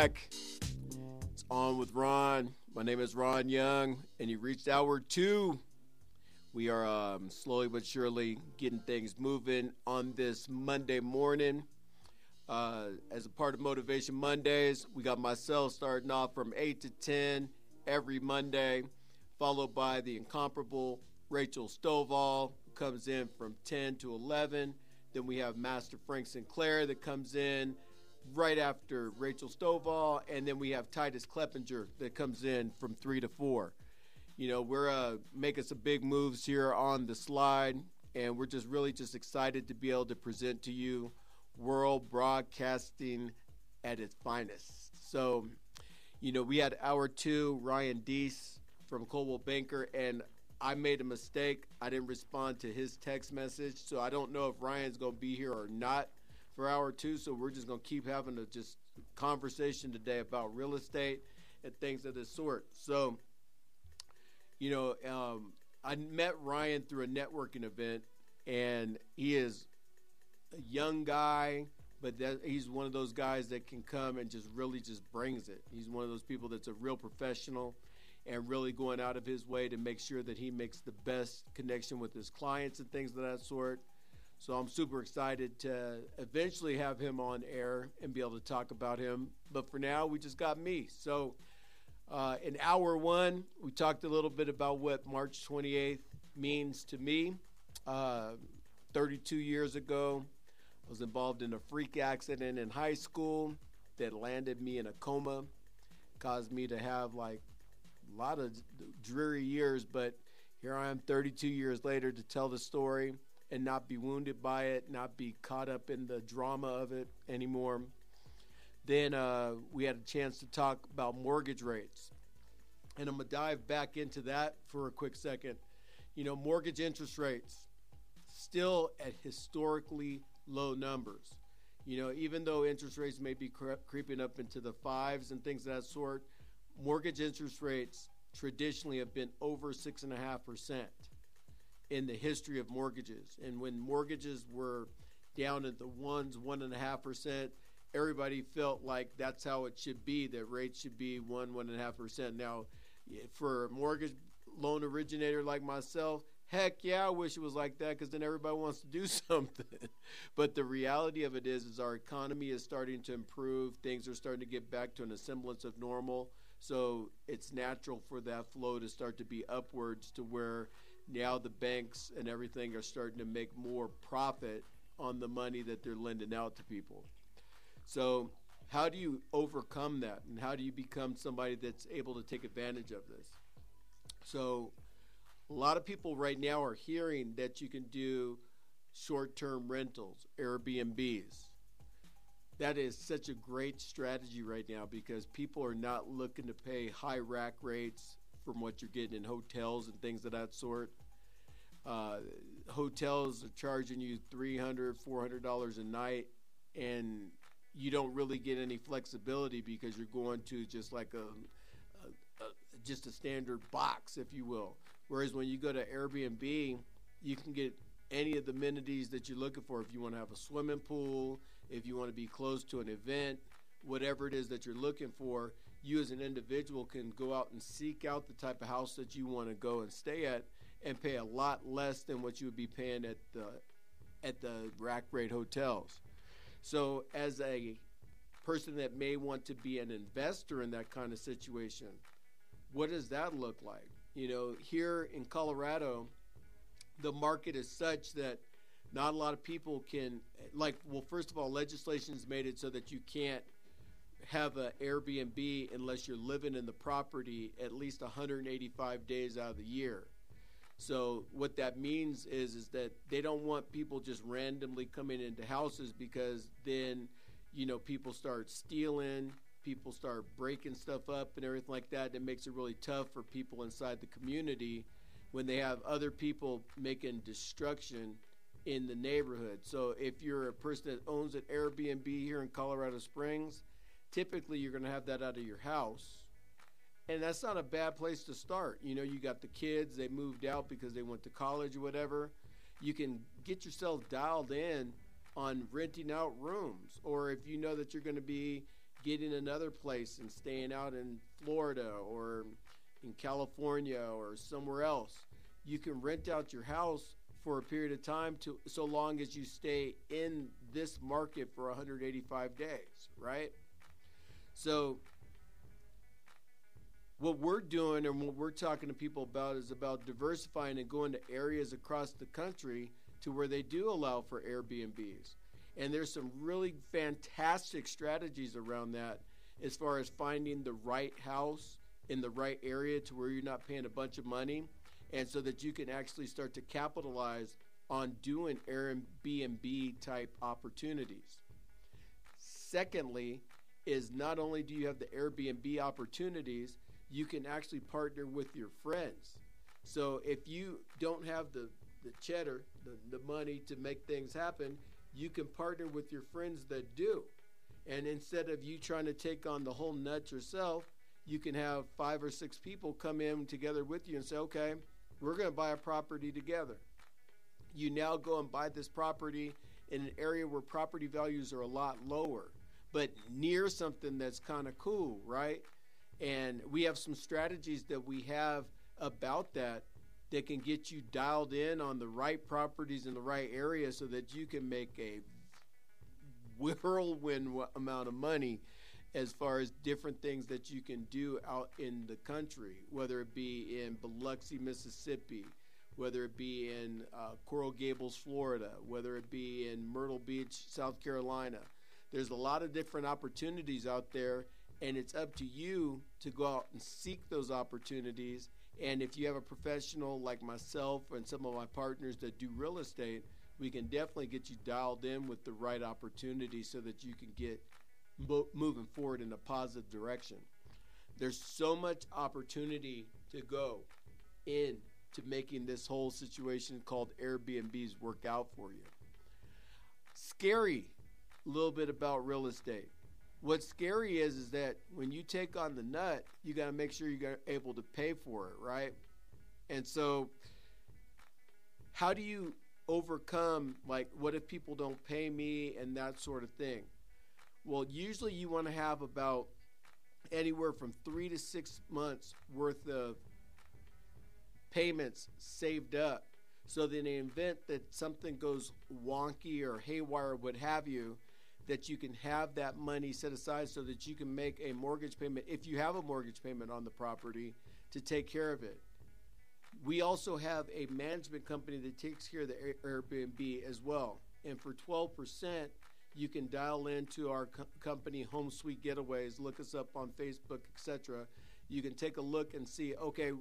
S3: Back. It's on with Ron. My name is Ron Young, and you reached hour two. We are um, slowly but surely getting things moving on this Monday morning. Uh, as a part of Motivation Mondays, we got myself starting off from 8 to 10 every Monday, followed by the incomparable Rachel Stovall, who comes in from 10 to 11. Then we have Master Frank Sinclair that comes in right after Rachel Stovall, and then we have Titus Kleppinger that comes in from three to four. You know, we're uh, making some big moves here on the slide, and we're just really just excited to be able to present to you world broadcasting at its finest. So, you know, we had hour two, Ryan Deese from Coldwell Banker, and I made a mistake. I didn't respond to his text message, so I don't know if Ryan's going to be here or not for hour two. So we're just going to keep having a just conversation today about real estate and things of this sort. So, you know, um, I met Ryan through a networking event, and he is a young guy, but that, he's one of those guys that can come and just really just brings it. He's one of those people that's a real professional and really going out of his way to make sure that he makes the best connection with his clients and things of that sort. So I'm super excited to eventually have him on air and be able to talk about him. But for now, we just got me. So uh, in hour one, we talked a little bit about what March 28th means to me. Uh, 32 years ago, I was involved in a freak accident in high school that landed me in a coma, caused me to have like a lot of dreary years. But here I am 32 years later to tell the story and not be wounded by it, not be caught up in the drama of it anymore. Then uh, we had a chance to talk about mortgage rates. And I'm going to dive back into that for a quick second. You know, mortgage interest rates still at historically low numbers. You know, even though interest rates may be cre- creeping up into the fives and things of that sort, mortgage interest rates traditionally have been over six and a half percent in the history of mortgages. And when mortgages were down at the ones, one and a half percent, everybody felt like that's how it should be. That rates should be one, one and a half percent. Now, for a mortgage loan originator like myself, heck yeah, I wish it was like that because then everybody wants to do (laughs) something. but the reality of it is, is our economy is starting to improve. Things are starting to get back to an semblance of normal. So it's natural for that flow to start to be upwards to where now the banks and everything are starting to make more profit on the money that they're lending out to people. So, how do you overcome that? And how do you become somebody that's able to take advantage of this? So, a lot of people right now are hearing that you can do short term rentals, Airbnbs. That is such a great strategy right now because people are not looking to pay high rack rates from what you're getting in hotels and things of that sort. Uh, hotels are charging you $300, $400 a night, and you don't really get any flexibility because you're going to just like a, a, a just a standard box, if you will. Whereas when you go to Airbnb, you can get any of the amenities that you're looking for. If you want to have a swimming pool, if you want to be close to an event, whatever it is that you're looking for, you as an individual can go out and seek out the type of house that you want to go and stay at and pay a lot less than what you would be paying at the at the rack rate hotels. So as a person that may want to be an investor in that kind of situation, what does that look like? You know, here in Colorado, the market is such that not a lot of people can like well first of all legislation has made it so that you can't have an airbnb unless you're living in the property at least 185 days out of the year so what that means is is that they don't want people just randomly coming into houses because then you know people start stealing people start breaking stuff up and everything like that it makes it really tough for people inside the community when they have other people making destruction in the neighborhood. So if you're a person that owns an Airbnb here in Colorado Springs, typically you're going to have that out of your house. And that's not a bad place to start. You know, you got the kids, they moved out because they went to college or whatever. You can get yourself dialed in on renting out rooms. Or if you know that you're going to be getting another place and staying out in Florida or in California or somewhere else, you can rent out your house for a period of time to so long as you stay in this market for 185 days, right? So what we're doing and what we're talking to people about is about diversifying and going to areas across the country to where they do allow for Airbnbs. And there's some really fantastic strategies around that as far as finding the right house in the right area to where you're not paying a bunch of money and so that you can actually start to capitalize on doing Airbnb type opportunities. Secondly, is not only do you have the Airbnb opportunities, you can actually partner with your friends. So if you don't have the, the cheddar, the, the money to make things happen, you can partner with your friends that do. And instead of you trying to take on the whole nut yourself, you can have five or six people come in together with you and say, okay, we're going to buy a property together. You now go and buy this property in an area where property values are a lot lower, but near something that's kind of cool, right? And we have some strategies that we have about that that can get you dialed in on the right properties in the right area so that you can make a whirlwind amount of money as far as different things that you can do out in the country, whether it be in Biloxi, Mississippi, whether it be in uh, Coral Gables, Florida, whether it be in Myrtle Beach, South Carolina. There's a lot of different opportunities out there, and it's up to you to go out and seek those opportunities. And if you have a professional like myself and some of my partners that do real estate, we can definitely get you dialed in with the right opportunities so that you can get mo- moving forward in a positive direction. There's so much opportunity to go in to making this whole situation called Airbnbs work out for you. Scary, little bit about real estate. What's scary is is that when you take on the nut, you got to make sure you're able to pay for it, right? And so, how do you overcome like what if people don't pay me and that sort of thing? Well, usually you want to have about anywhere from three to six months worth of payments saved up so that in the event that something goes wonky or haywire, what have you, that you can have that money set aside so that you can make a mortgage payment if you have a mortgage payment on the property to take care of it. We also have a management company that takes care of the Airbnb as well. And for 12%, you can dial into our co- company Home Sweet Getaways, look us up on Facebook, etc. You can take a look and see, okay,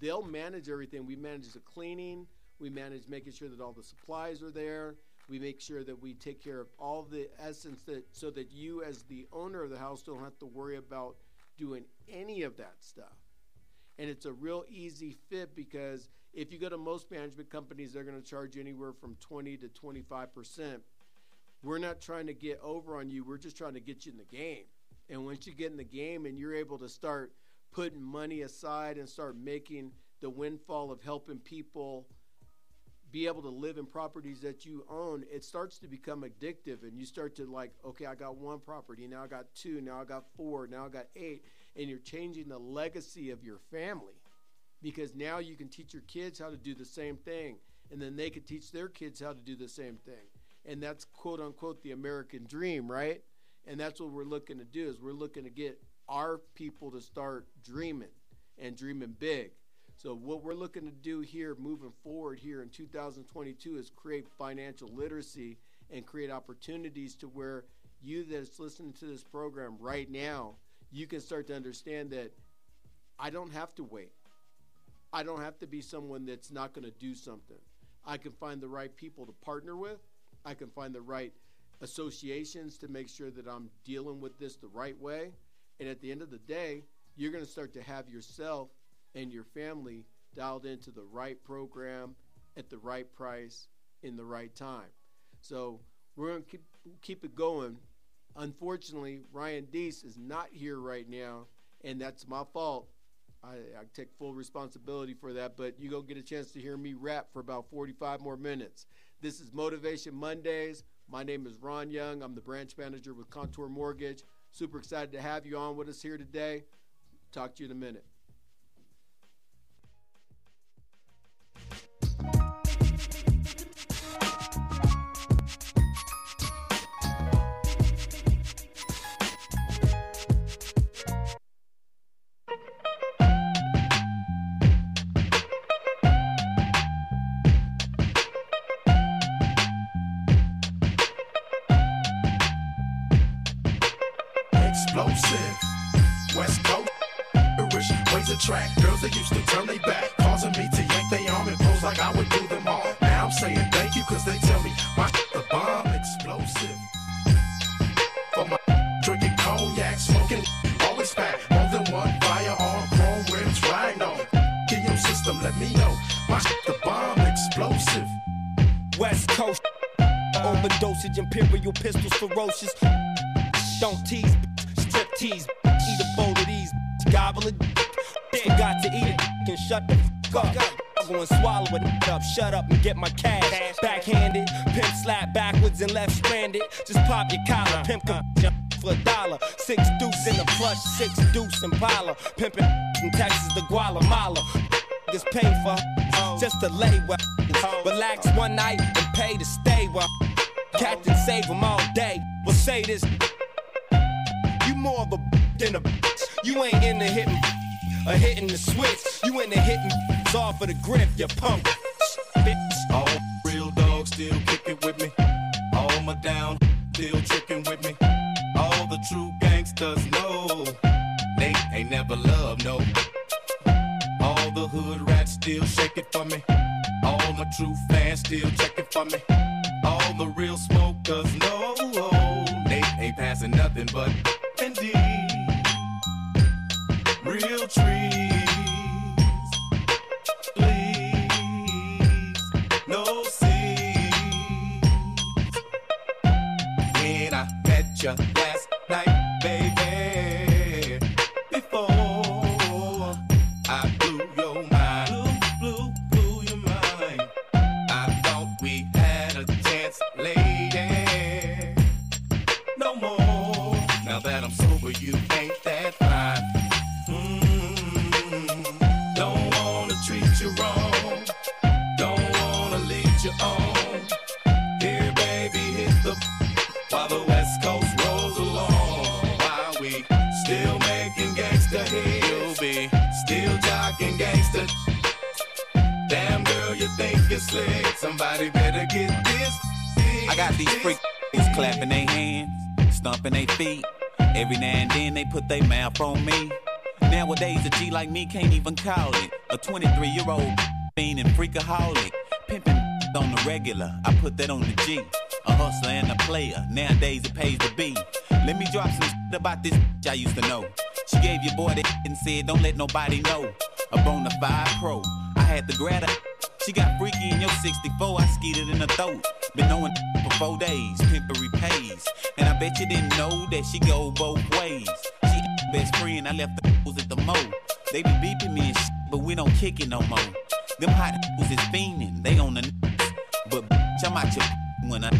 S3: they'll manage everything. We manage the cleaning, we manage making sure that all the supplies are there. We make sure that we take care of all the essence that so that you as the owner of the house don't have to worry about doing any of that stuff. And it's a real easy fit because if you go to most management companies, they're going to charge you anywhere from 20 to 25 percent. We're not trying to get over on you. We're just trying to get you in the game. And once you get in the game and you're able to start putting money aside and start making the windfall of helping people be able to live in properties that you own, it starts to become addictive. And you start to like, okay, I got one property, now I got two, now I got four, now I got eight. And you're changing the legacy of your family because now you can teach your kids how to do the same thing. And then they can teach their kids how to do the same thing. And that's quote unquote the American dream, right? And that's what we're looking to do is we're looking to get our people to start dreaming and dreaming big. So what we're looking to do here moving forward here in 2022 is create financial literacy and create opportunities to where you that's listening to this program right now, you can start to understand that I don't have to wait. I don't have to be someone that's not going to do something. I can find the right people to partner with. I can find the right associations to make sure that I'm dealing with this the right way. And at the end of the day, you're going to start to have yourself and your family dialed into the right program at the right price in the right time. So we're going to keep, keep it going. Unfortunately, Ryan Deese is not here right now. and that's my fault. I, I take full responsibility for that, but you go get a chance to hear me rap for about 45 more minutes. This is Motivation Mondays. My name is Ron Young. I'm the branch manager with Contour Mortgage. Super excited to have you on with us here today. Talk to you in a minute.
S12: Ferocious. Don't tease, strip tease. Eat a bowl of these, gobble it. Forgot to eat it, can shut the fuck up. I'm gonna swallow it up, shut up and get my cash. Backhanded, pimp slap backwards and left stranded. Just pop your collar, pimp jump for a dollar. Six deuce in the plush, six deuce in Pala. Pimpin' from Texas to Guatemala. Is paid for oh. just to lay well. Relax one night hitting the switch. You in the hitting off of the grip, you punk.
S9: All real dogs still kicking with me. All my down still tricking with me. All the true gangsters know they ain't never loved no. All the hood rats still shaking for me. All my true fans still checking for me. Think you're slick? Somebody better get this.
S13: I got these freaks clapping their hands, stomping their feet. Every now and then they put their mouth on me. Nowadays, a G like me can't even call it. A 23 year old fiend and freakaholic. Pimping on the regular, I put that on the G. A hustler and a player, nowadays it pays to be. Let me drop some shit about this I used to know. She gave your boy that and said, Don't let nobody know. A bona fide pro, I had to grab. She got freaky in your 64, I skeeted in her throat. Been knowing for four days, pimpery pays. And I bet you didn't know that she go both ways. She best friend, I left the fools at the mo. They be beeping me and but we don't kick it no more. Them hot fools is fiending, they on the n- But bitch, I'm out your when I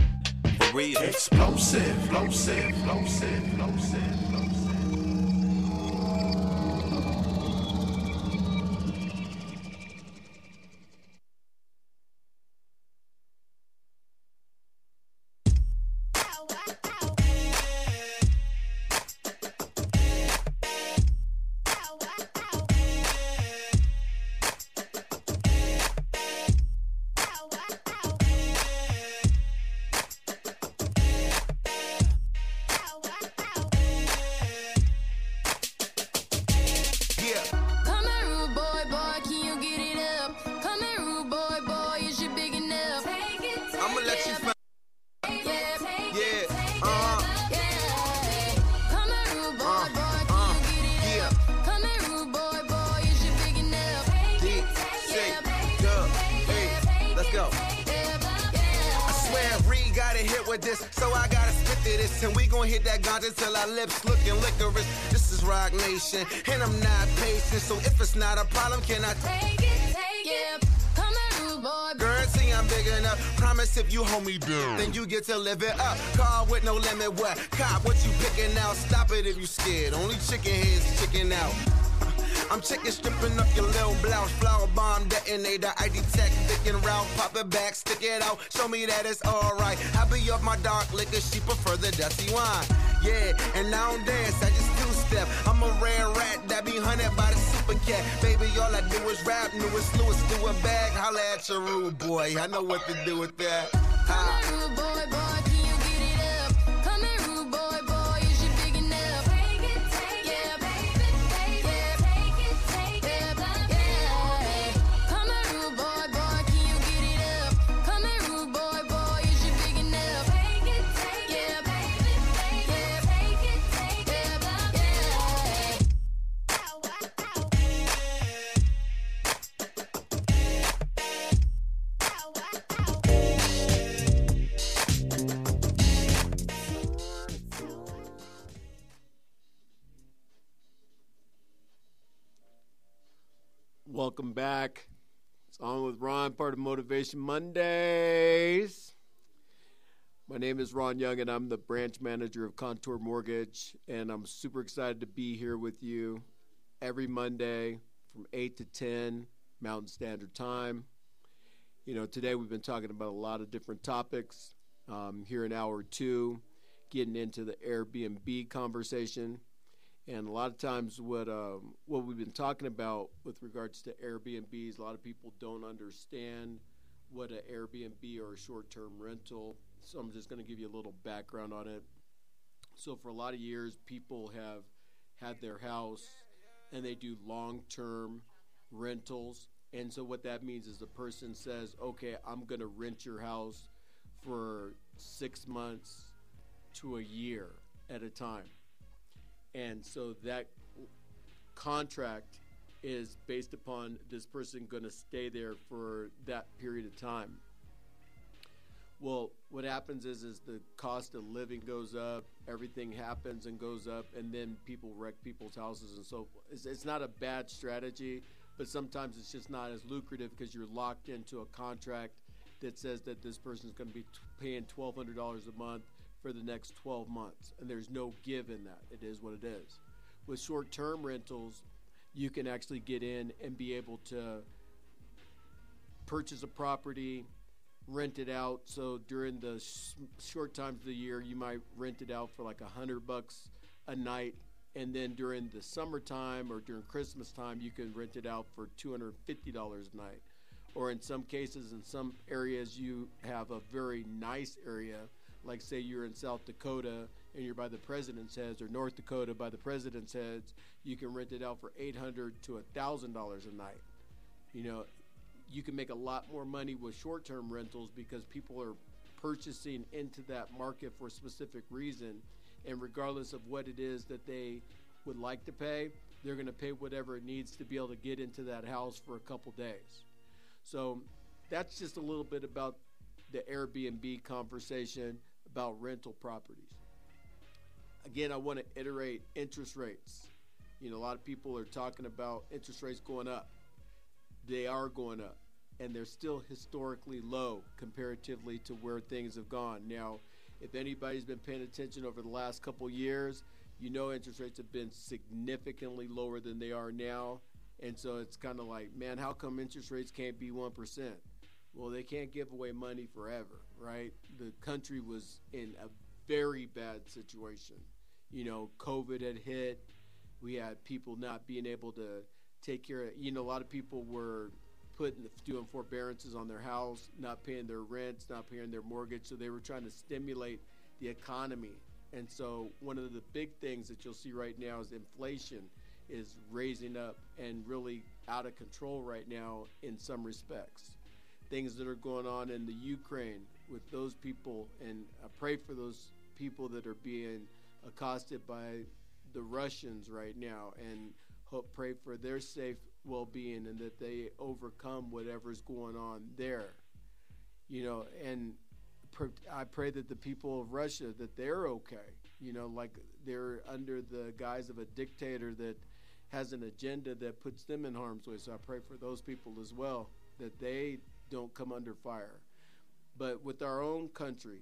S13: for real.
S14: Explosive, explosive, explosive, explosive,
S15: live it up. Car with no limit, what? Cop, what you picking out? Stop it if you scared. Only chicken heads chicken out. (laughs) I'm chicken stripping up your little blouse. Flower bomb detonator. ID tech, thick and round. Pop it back, stick it out. Show me that it's alright. I be up my dark liquor. She prefer the dusty wine. Yeah, and I don't dance. I just two step. I'm a rare rat that be hunted by the super cat. Baby, all I do is rap. Newest Lewis do a bag. Holla at your rude boy. I know what to do with that. Ha.
S6: Boy, boy,
S3: Welcome back. It's on with Ron, part of Motivation Mondays. My name is Ron Young, and I'm the branch manager of Contour Mortgage. And I'm super excited to be here with you every Monday from 8 to 10 Mountain Standard Time. You know, today we've been talking about a lot of different topics. Um, here in hour two, getting into the Airbnb conversation. And a lot of times, what um, what we've been talking about with regards to Airbnbs, a lot of people don't understand what an Airbnb or a short-term rental. So I'm just going to give you a little background on it. So for a lot of years, people have had their house, and they do long-term rentals. And so what that means is the person says, "Okay, I'm going to rent your house for six months to a year at a time." And so that contract is based upon this person going to stay there for that period of time. Well, what happens is is the cost of living goes up, everything happens and goes up, and then people wreck people's houses and so it's, it's not a bad strategy, but sometimes it's just not as lucrative because you're locked into a contract that says that this person is going to be t- paying twelve hundred dollars a month for the next 12 months, and there's no give in that. It is what it is. With short term rentals, you can actually get in and be able to purchase a property, rent it out. So during the sh- short times of the year, you might rent it out for like a hundred bucks a night, and then during the summertime or during Christmas time, you can rent it out for two hundred fifty dollars a night. Or in some cases, in some areas, you have a very nice area like say you're in South Dakota and you're by the President's Heads, or North Dakota by the President's Heads, you can rent it out for eight hundred to thousand dollars a night. You know, you can make a lot more money with short-term rentals because people are purchasing into that market for a specific reason, and regardless of what it is that they would like to pay, they're going to pay whatever it needs to be able to get into that house for a couple days. So that's just a little bit about the Airbnb conversation about rental properties. Again, I want to iterate interest rates. You know, a lot of people are talking about interest rates going up. They are going up, and they're still historically low comparatively to where things have gone. Now, if anybody's been paying attention over the last couple years, you know interest rates have been significantly lower than they are now. And so it's kind of like, man, how come interest rates can't be 1%? Well, they can't give away money forever, right? The country was in a very bad situation. You know, COVID had hit. We had people not being able to take care of. You know, a lot of people were putting doing forbearances on their house, not paying their rents, not paying their mortgage. So they were trying to stimulate the economy. And so one of the big things that you'll see right now is inflation is raising up and really out of control right now in some respects things that are going on in the Ukraine with those people, and I pray for those people that are being accosted by the Russians right now, and hope pray for their safe well-being and that they overcome whatever's going on there. You know, and I pray that the people of Russia that they're okay. You know, like they're under the guise of a dictator that has an agenda that puts them in harm's way. So I pray for those people as well that they don't come under fire. But with our own country,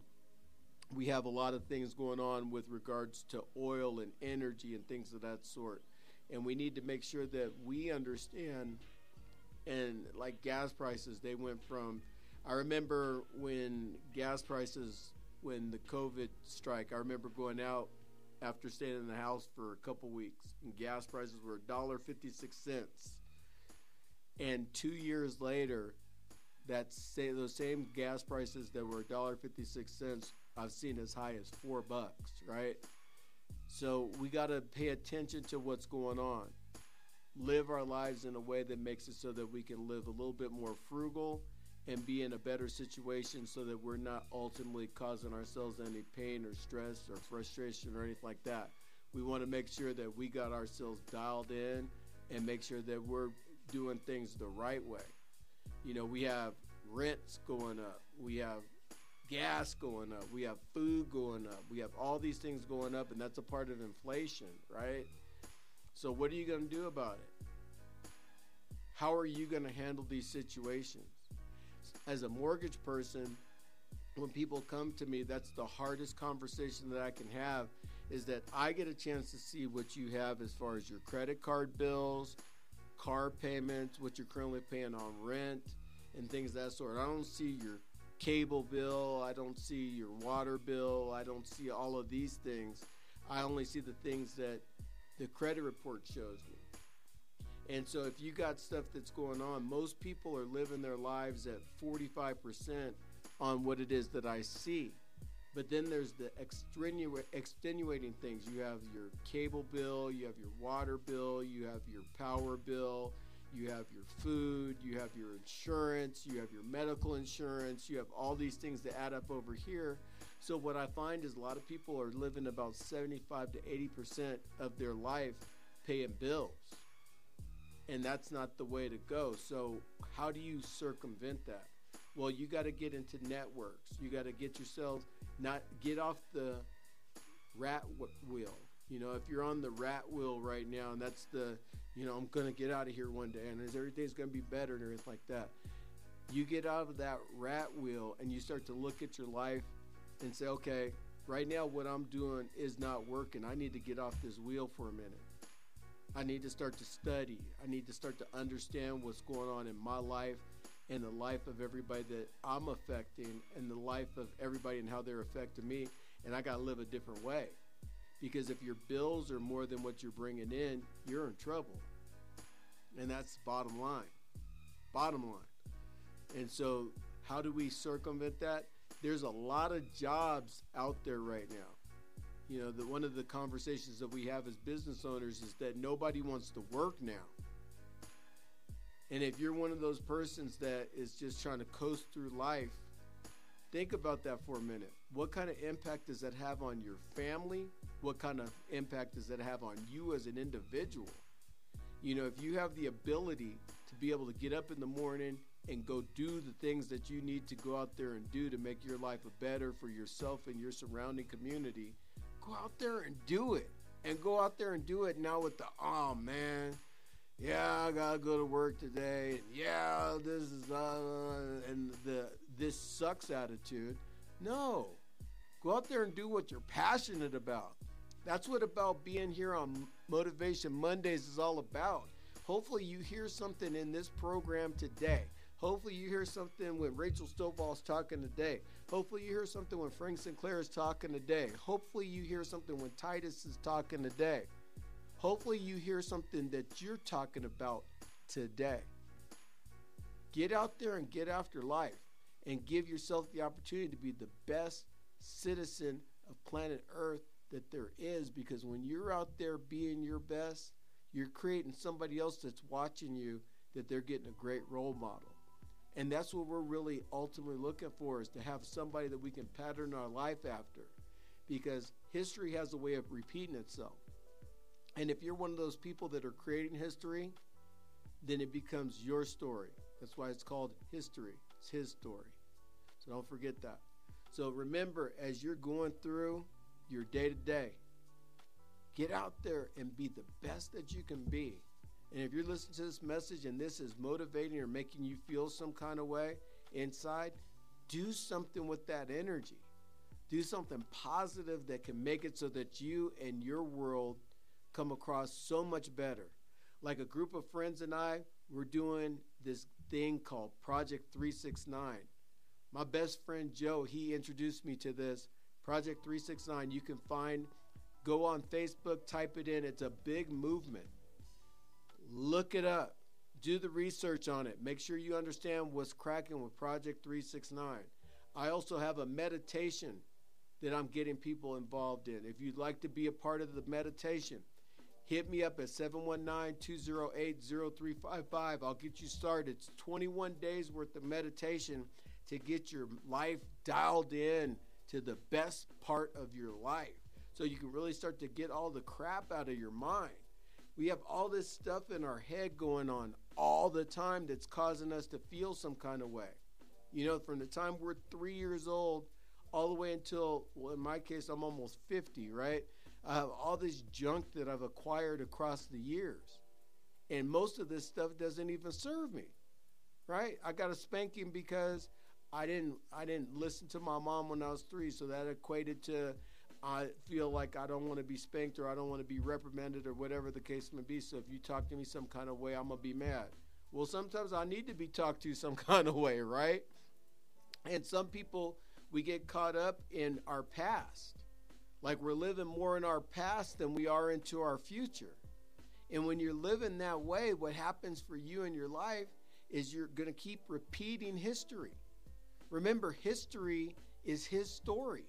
S3: we have a lot of things going on with regards to oil and energy and things of that sort. And we need to make sure that we understand and like gas prices, they went from I remember when gas prices when the COVID strike, I remember going out after staying in the house for a couple weeks and gas prices were $1.56. And 2 years later, that say those same gas prices that were $1.56 I've seen as high as 4 bucks, right? So we got to pay attention to what's going on. Live our lives in a way that makes it so that we can live a little bit more frugal and be in a better situation so that we're not ultimately causing ourselves any pain or stress or frustration or anything like that. We want to make sure that we got ourselves dialed in and make sure that we're doing things the right way. You know, we have rents going up, we have gas going up, we have food going up, we have all these things going up, and that's a part of inflation, right? So, what are you going to do about it? How are you going to handle these situations? As a mortgage person, when people come to me, that's the hardest conversation that I can have is that I get a chance to see what you have as far as your credit card bills, car payments, what you're currently paying on rent, and things of that sort. I don't see your cable bill, I don't see your water bill, I don't see all of these things. I only see the things that the credit report shows me. And so if you got stuff that's going on, most people are living their lives at 45% on what it is that I see. But then there's the extenu- extenuating things. You have your cable bill, you have your water bill, you have your power bill, you have your food, you have your insurance, you have your medical insurance, you have all these things that add up over here. So what I find is a lot of people are living about 75 to 80% of their life paying bills. And that's not the way to go. So how do you circumvent that? Well, you got to get into networks. You got to get yourself not get off the rat wheel. You know, if you're on the rat wheel right now, and that's the, you know, I'm gonna get out of here one day, and everything's gonna be better and everything like that. You get out of that rat wheel, and you start to look at your life and say, okay, right now what I'm doing is not working. I need to get off this wheel for a minute. I need to start to study. I need to start to understand what's going on in my life and the life of everybody that I'm affecting and the life of everybody and how they're affecting me. And I got to live a different way. Because if your bills are more than what you're bringing in, you're in trouble. And that's bottom line. Bottom line. And so, how do we circumvent that? There's a lot of jobs out there right now. You know, the, one of the conversations that we have as business owners is that nobody wants to work now. And if you're one of those persons that is just trying to coast through life, think about that for a minute. What kind of impact does that have on your family? What kind of impact does that have on you as an individual? You know, if you have the ability to be able to get up in the morning and go do the things that you need to go out there and do to make your life better for yourself and your surrounding community, go out there and do it. And go out there and do it now with the, oh man, yeah, I gotta go to work today. Yeah, this is uh, and the this sucks attitude. No, go out there and do what you're passionate about. That's what about being here on Motivation Mondays is all about. Hopefully, you hear something in this program today. Hopefully, you hear something when Rachel Stovall's talking today. Hopefully, you hear something when Frank Sinclair is talking today. Hopefully, you hear something when Titus is talking today. Hopefully, you hear something that you're talking about today. Get out there and get after life and give yourself the opportunity to be the best citizen of planet Earth that there is because when you're out there being your best, you're creating somebody else that's watching you that they're getting a great role model. And that's what we're really ultimately looking for is to have somebody that we can pattern our life after because history has a way of repeating itself. And if you're one of those people that are creating history, then it becomes your story. That's why it's called history. It's his story. So don't forget that. So remember, as you're going through your day to day. Get out there and be the best that you can be. And if you're listening to this message and this is motivating or making you feel some kind of way inside, do something with that energy. Do something positive that can make it so that you and your world come across so much better. Like a group of friends and I, we're doing this thing called Project 369. My best friend Joe, he introduced me to this Project 369. You can find, go on Facebook, type it in. It's a big movement. Look it up. Do the research on it. Make sure you understand what's cracking with Project 369. I also have a meditation that I'm getting people involved in. If you'd like to be a part of the meditation, hit me up at 719-208-0355. I'll get you started. It's 21 days worth of meditation to get your life dialed in to the best part of your life. So you can really start to get all the crap out of your mind. We have all this stuff in our head going on all the time that's causing us to feel some kind of way. You know, from the time we're three years old all the way until, well, in my case, I'm almost 50, right? Have all this junk that I've acquired across the years. And most of this stuff doesn't even serve me, right? I got a spanking because I didn't I didn't listen to my mom when I was three, so that equated to I feel like I don't want to be spanked or I don't want to be reprimanded or whatever the case may be. So if you talk to me some kind of way, I'm gonna be mad. Well, sometimes I need to be talked to some (laughs) kind of way, right? And some people we get caught up in our past. Like we're living more in our past than we are into our future. And when you're living that way, what happens for you in your life is you're going to keep repeating history. Remember, history is his story.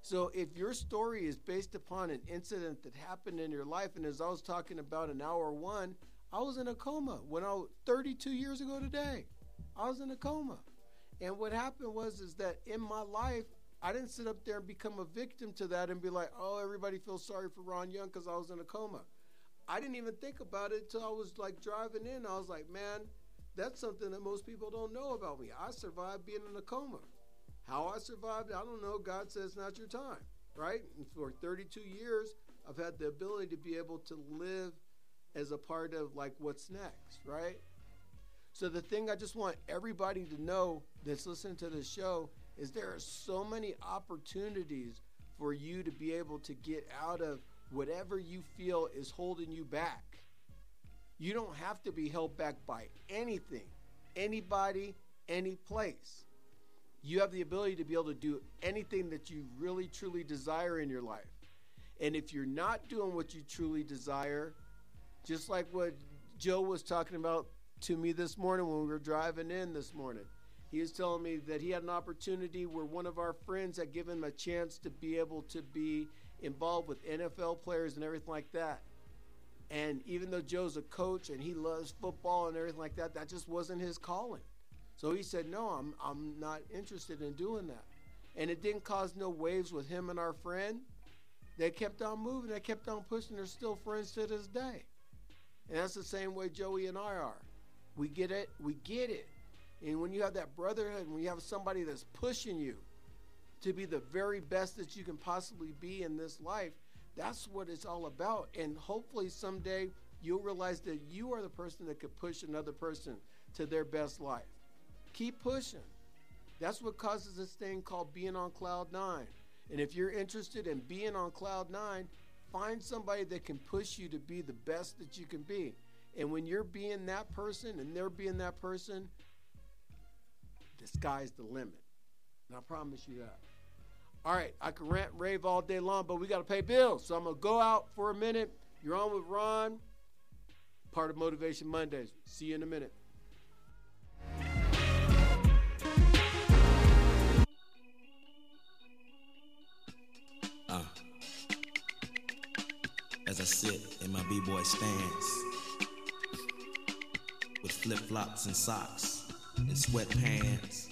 S3: So if your story is based upon an incident that happened in your life, and as I was talking about in hour one, I was in a coma when I was 32 years ago today. I was in a coma. And what happened was is that in my life, I didn't sit up there and become a victim to that and be like, oh, everybody feels sorry for Ron Young because I was in a coma. I didn't even think about it until I was like driving in. I was like, man, that's something that most people don't know about me. I survived being in a coma. How I survived, I don't know. God says not your time, right? And for 32 years, I've had the ability to be able to live as a part of like what's next, right? So the thing I just want everybody to know that's listening to this show is there are so many opportunities for you to be able to get out of whatever you feel is holding you back. You don't have to be held back by anything, anybody, any place. You have the ability to be able to do anything that you really truly desire in your life. And if you're not doing what you truly desire, just like what Joe was talking about to me this morning when we were driving in this morning, he was telling me that he had an opportunity where one of our friends had given him a chance to be able to be involved with NFL players and everything like that. And even though Joe's a coach and he loves football and everything like that, that just wasn't his calling. So he said, No, I'm, I'm not interested in doing that. And it didn't cause no waves with him and our friend. They kept on moving, they kept on pushing. They're still friends to this day. And that's the same way Joey and I are. We get it, we get it. And when you have that brotherhood, when you have somebody that's pushing you to be the very best that you can possibly be in this life, that's what it's all about. And hopefully someday you'll realize that you are the person that could push another person to their best life. Keep pushing. That's what causes this thing called being on cloud nine. And if you're interested in being on cloud nine, find somebody that can push you to be the best that you can be. And when you're being that person and they're being that person, the sky's the limit. And I promise you that. All right, I can rant rave all day long, but we got to pay bills. So I'm going to go out for a minute. You're on with Ron, part of Motivation Mondays. See you in a minute.
S16: Uh, as I sit in my b-boy stance with flip-flops and socks and sweatpants,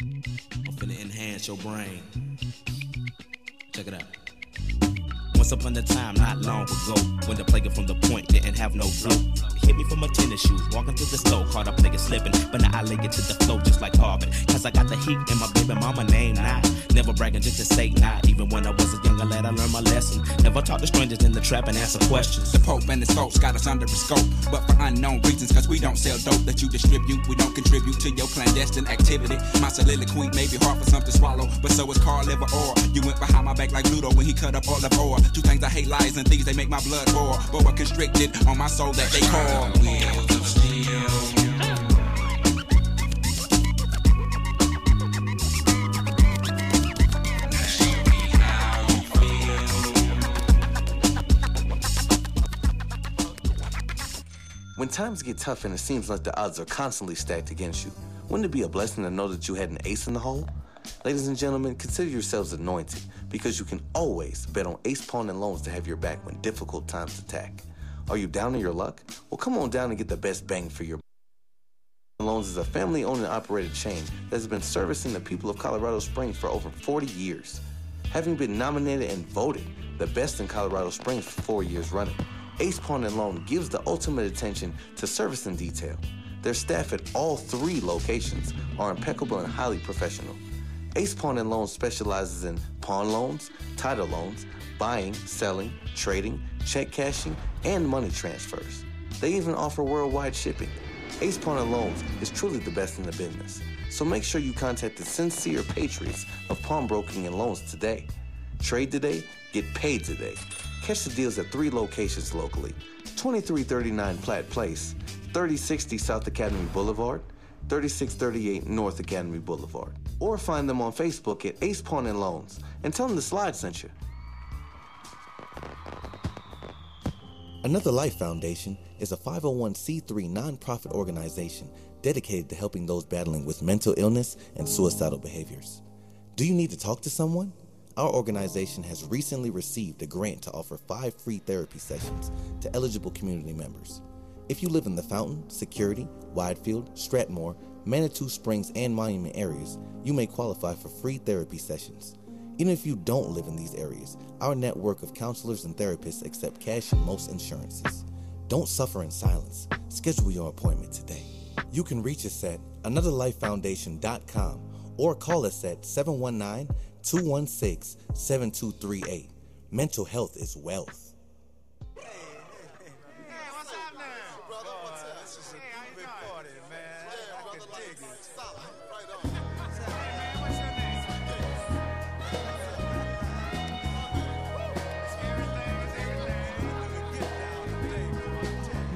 S16: I'm finna enhance your brain. Check it out. Once upon a time, not long ago, when the player from the point didn't have no flow. Hit me from my tennis shoes, walking through the store, caught up nigga slipping. But now I lay it to the flow just like Harvard. Cause I got the heat and my baby mama name now. Never bragging just to say not. Even when I was a younger lad, I learned my lesson. Never talk to strangers in the trap and answer questions.
S8: The Pope and his folks got us under a scope, but for unknown reasons, cause we don't sell dope that you distribute. We don't contribute to your clandestine activity. My soliloquy may be hard for some to swallow, but so is Carl liver or you went behind my back like Pluto when he cut up all the ore. Two things I hate lies and they make my blood. But constricted on my soul that they call.
S17: When times get tough and it seems like the odds are constantly stacked against you, wouldn't it be a blessing to know that you had an ace in the hole? Ladies and gentlemen, consider yourselves anointed because you can always bet on Ace Pawn and Loans to have your back when difficult times attack. Are you down in your luck? Well, come on down and get the best bang for your. Loans is a family owned and operated chain that has been servicing the people of Colorado Springs for over 40 years. Having been nominated and voted the best in Colorado Springs for four years running, Ace Pawn and Loan gives the ultimate attention to service and detail. Their staff at all three locations are impeccable and highly professional. Ace Pawn and Loan specializes in pawn loans, title loans, buying, selling, trading, check cashing, and money transfers. They even offer worldwide shipping. Ace Pawn and Loans is truly the best in the business. So make sure you contact the sincere patriots of pawnbroking and loans today. Trade today, get paid today. Catch the deals at three locations locally 2339 Platte Place, 3060 South Academy Boulevard, 3638 North Academy Boulevard. Or find them on Facebook at Ace Pawn and Loans and tell them the slide sent you. Another Life Foundation is a 501c3 nonprofit organization dedicated to helping those battling with mental illness and suicidal behaviors. Do you need to talk to someone? Our organization has recently received a grant to offer five free therapy sessions to eligible community members. If you live in the Fountain, Security, Widefield, Stratmoor, Manitou Springs, and Monument areas, you may qualify for free therapy sessions. Even if you don't live in these areas, our network of counselors and therapists accept cash and most insurances. Don't suffer in silence. Schedule your appointment today. You can reach us at anotherlifefoundation.com or call us at 719 216 7238. Mental health is wealth.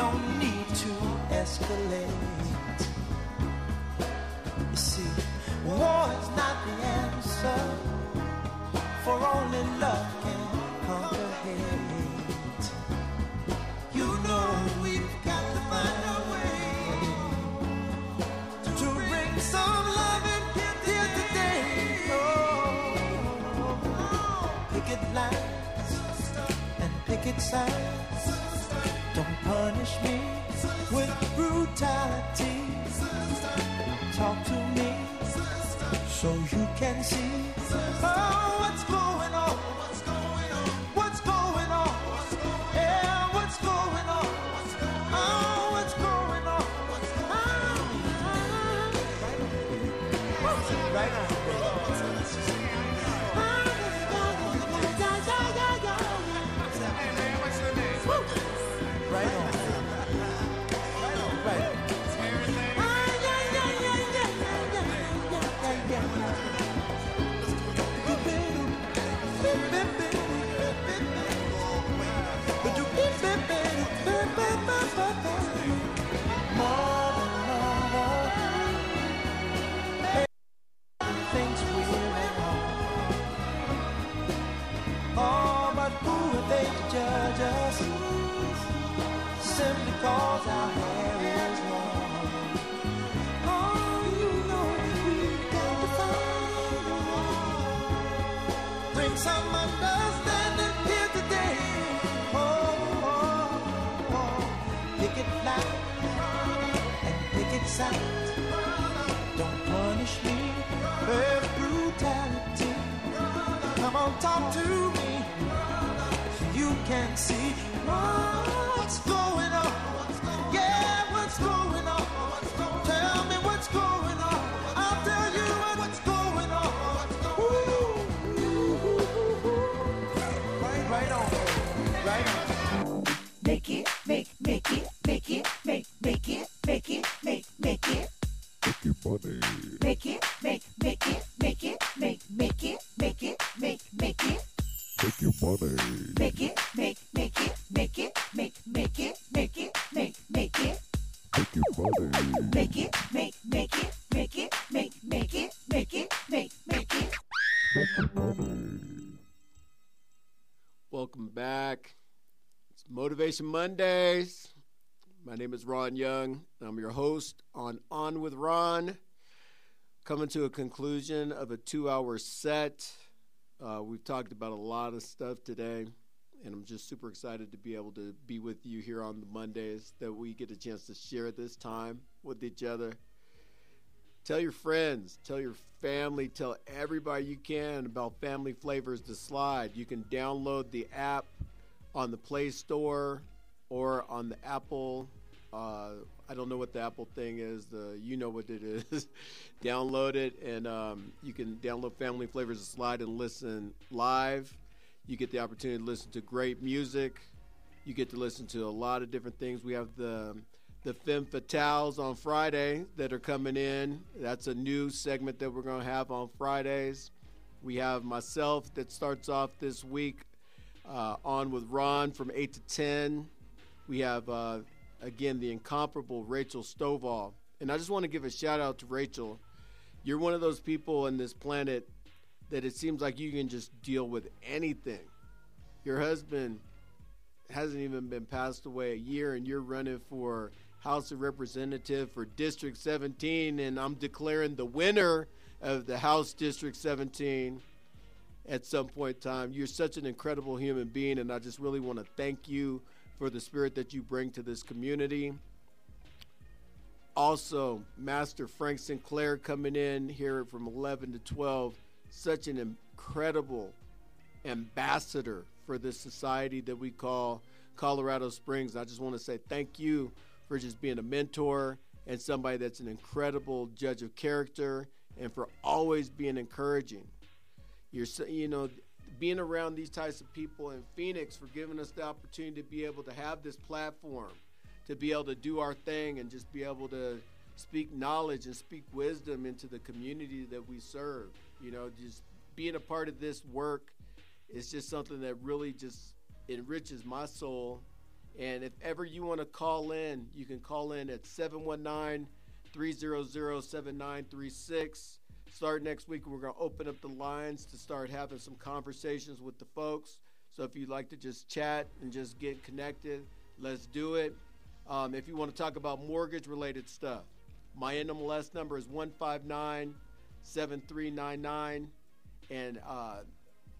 S10: don't need to escalate. You see, war is not the answer, for only love can conquer hate.
S3: Motivation Mondays. My name is Ron Young. I'm your host on On with Ron. Coming to a conclusion of a two hour set. Uh, we've talked about a lot of stuff today, and I'm just super excited to be able to be with you here on the Mondays that we get a chance to share this time with each other. Tell your friends, tell your family, tell everybody you can about Family Flavors The Slide. You can download the app on the Play Store or on the Apple. Uh, I don't know what the Apple thing is. The you know what it is. (laughs) download it, and um, you can download Family Flavors of Slide and listen live. You get the opportunity to listen to great music. You get to listen to a lot of different things. We have the the Femme Fatales on Friday that are coming in. That's a new segment that we're going to have on Fridays. We have myself that starts off this week uh, on with Ron from 8 to 10. We have, uh, again, the incomparable Rachel Stovall. And I just want to give a shout out to Rachel. You're one of those people on this planet that it seems like you can just deal with anything. Your husband hasn't even been passed away a year, and you're running for House of Representative for District 17, and I'm declaring the winner of the House District 17 at some point in time. You're such an incredible human being, and I just really want to thank you for the spirit that you bring to this community. Also, Master Frank Sinclair coming in here from 11 to 12. Such an incredible ambassador for this society that we call Colorado Springs. I just want to say thank you for just being a mentor and somebody that's an incredible judge of character and for always being encouraging. You're, you know, being around these types of people in Phoenix for giving us the opportunity to be able to have this platform, to be able to do our thing and just be able to speak knowledge and speak wisdom into the community that we serve. You know, just being a part of this work is just something that really just enriches my soul. And if ever you want to call in, you can call in at 719 300 7936. Start next week, we're going to open up the lines to start having some conversations with the folks. So if you'd like to just chat and just get connected, let's do it. Um, if you want to talk about mortgage related stuff, my NMLS number is 159 7399. And uh,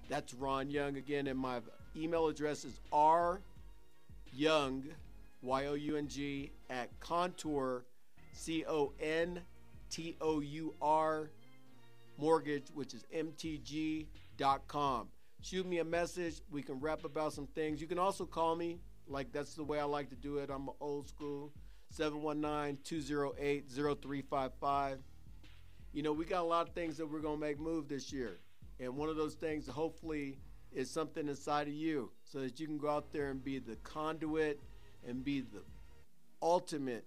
S3: that's Ron Young again. And my email address is R Young, Y O U N G, at Contour, C O N T O U R, mortgage, which is MTG.com. Shoot me a message. We can rap about some things. You can also call me. Like, that's the way I like to do it. I'm old school. 719 208 0355. You know, we got a lot of things that we're going to make move this year. And one of those things, hopefully, is something inside of you so that you can go out there and be the conduit and be the ultimate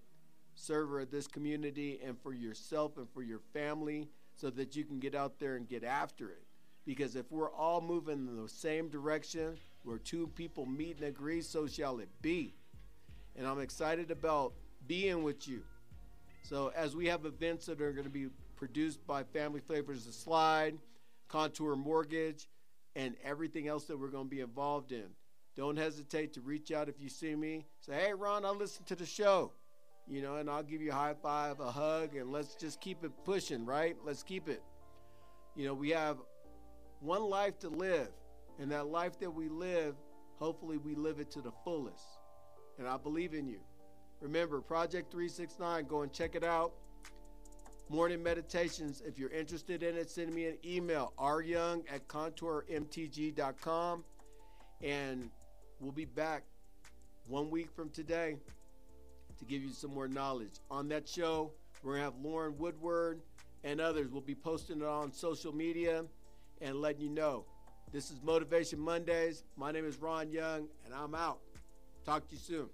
S3: server of this community and for yourself and for your family so that you can get out there and get after it. Because if we're all moving in the same direction, where two people meet and agree, so shall it be. And I'm excited about being with you. So as we have events that are going to be produced by Family Flavors The Slide, Contour Mortgage, and everything else that we're going to be involved in. Don't hesitate to reach out if you see me. Say, hey, Ron, I listened to the show. You know, and I'll give you a high five, a hug, and let's just keep it pushing, right? Let's keep it. You know, we have one life to live, and that life that we live, hopefully we live it to the fullest. And I believe in you,
S4: Remember, Project 369, go and check it out. Morning meditations. If you're interested in it, send me an email, ryoung at contourmtg.com. And we'll be back one week from today to give you some more knowledge. On that show, we're going to have Lauren Woodward and others. We'll be posting it on social media and letting you know. This is Motivation Mondays. My name is Ron Young, and I'm out. Talk to you soon.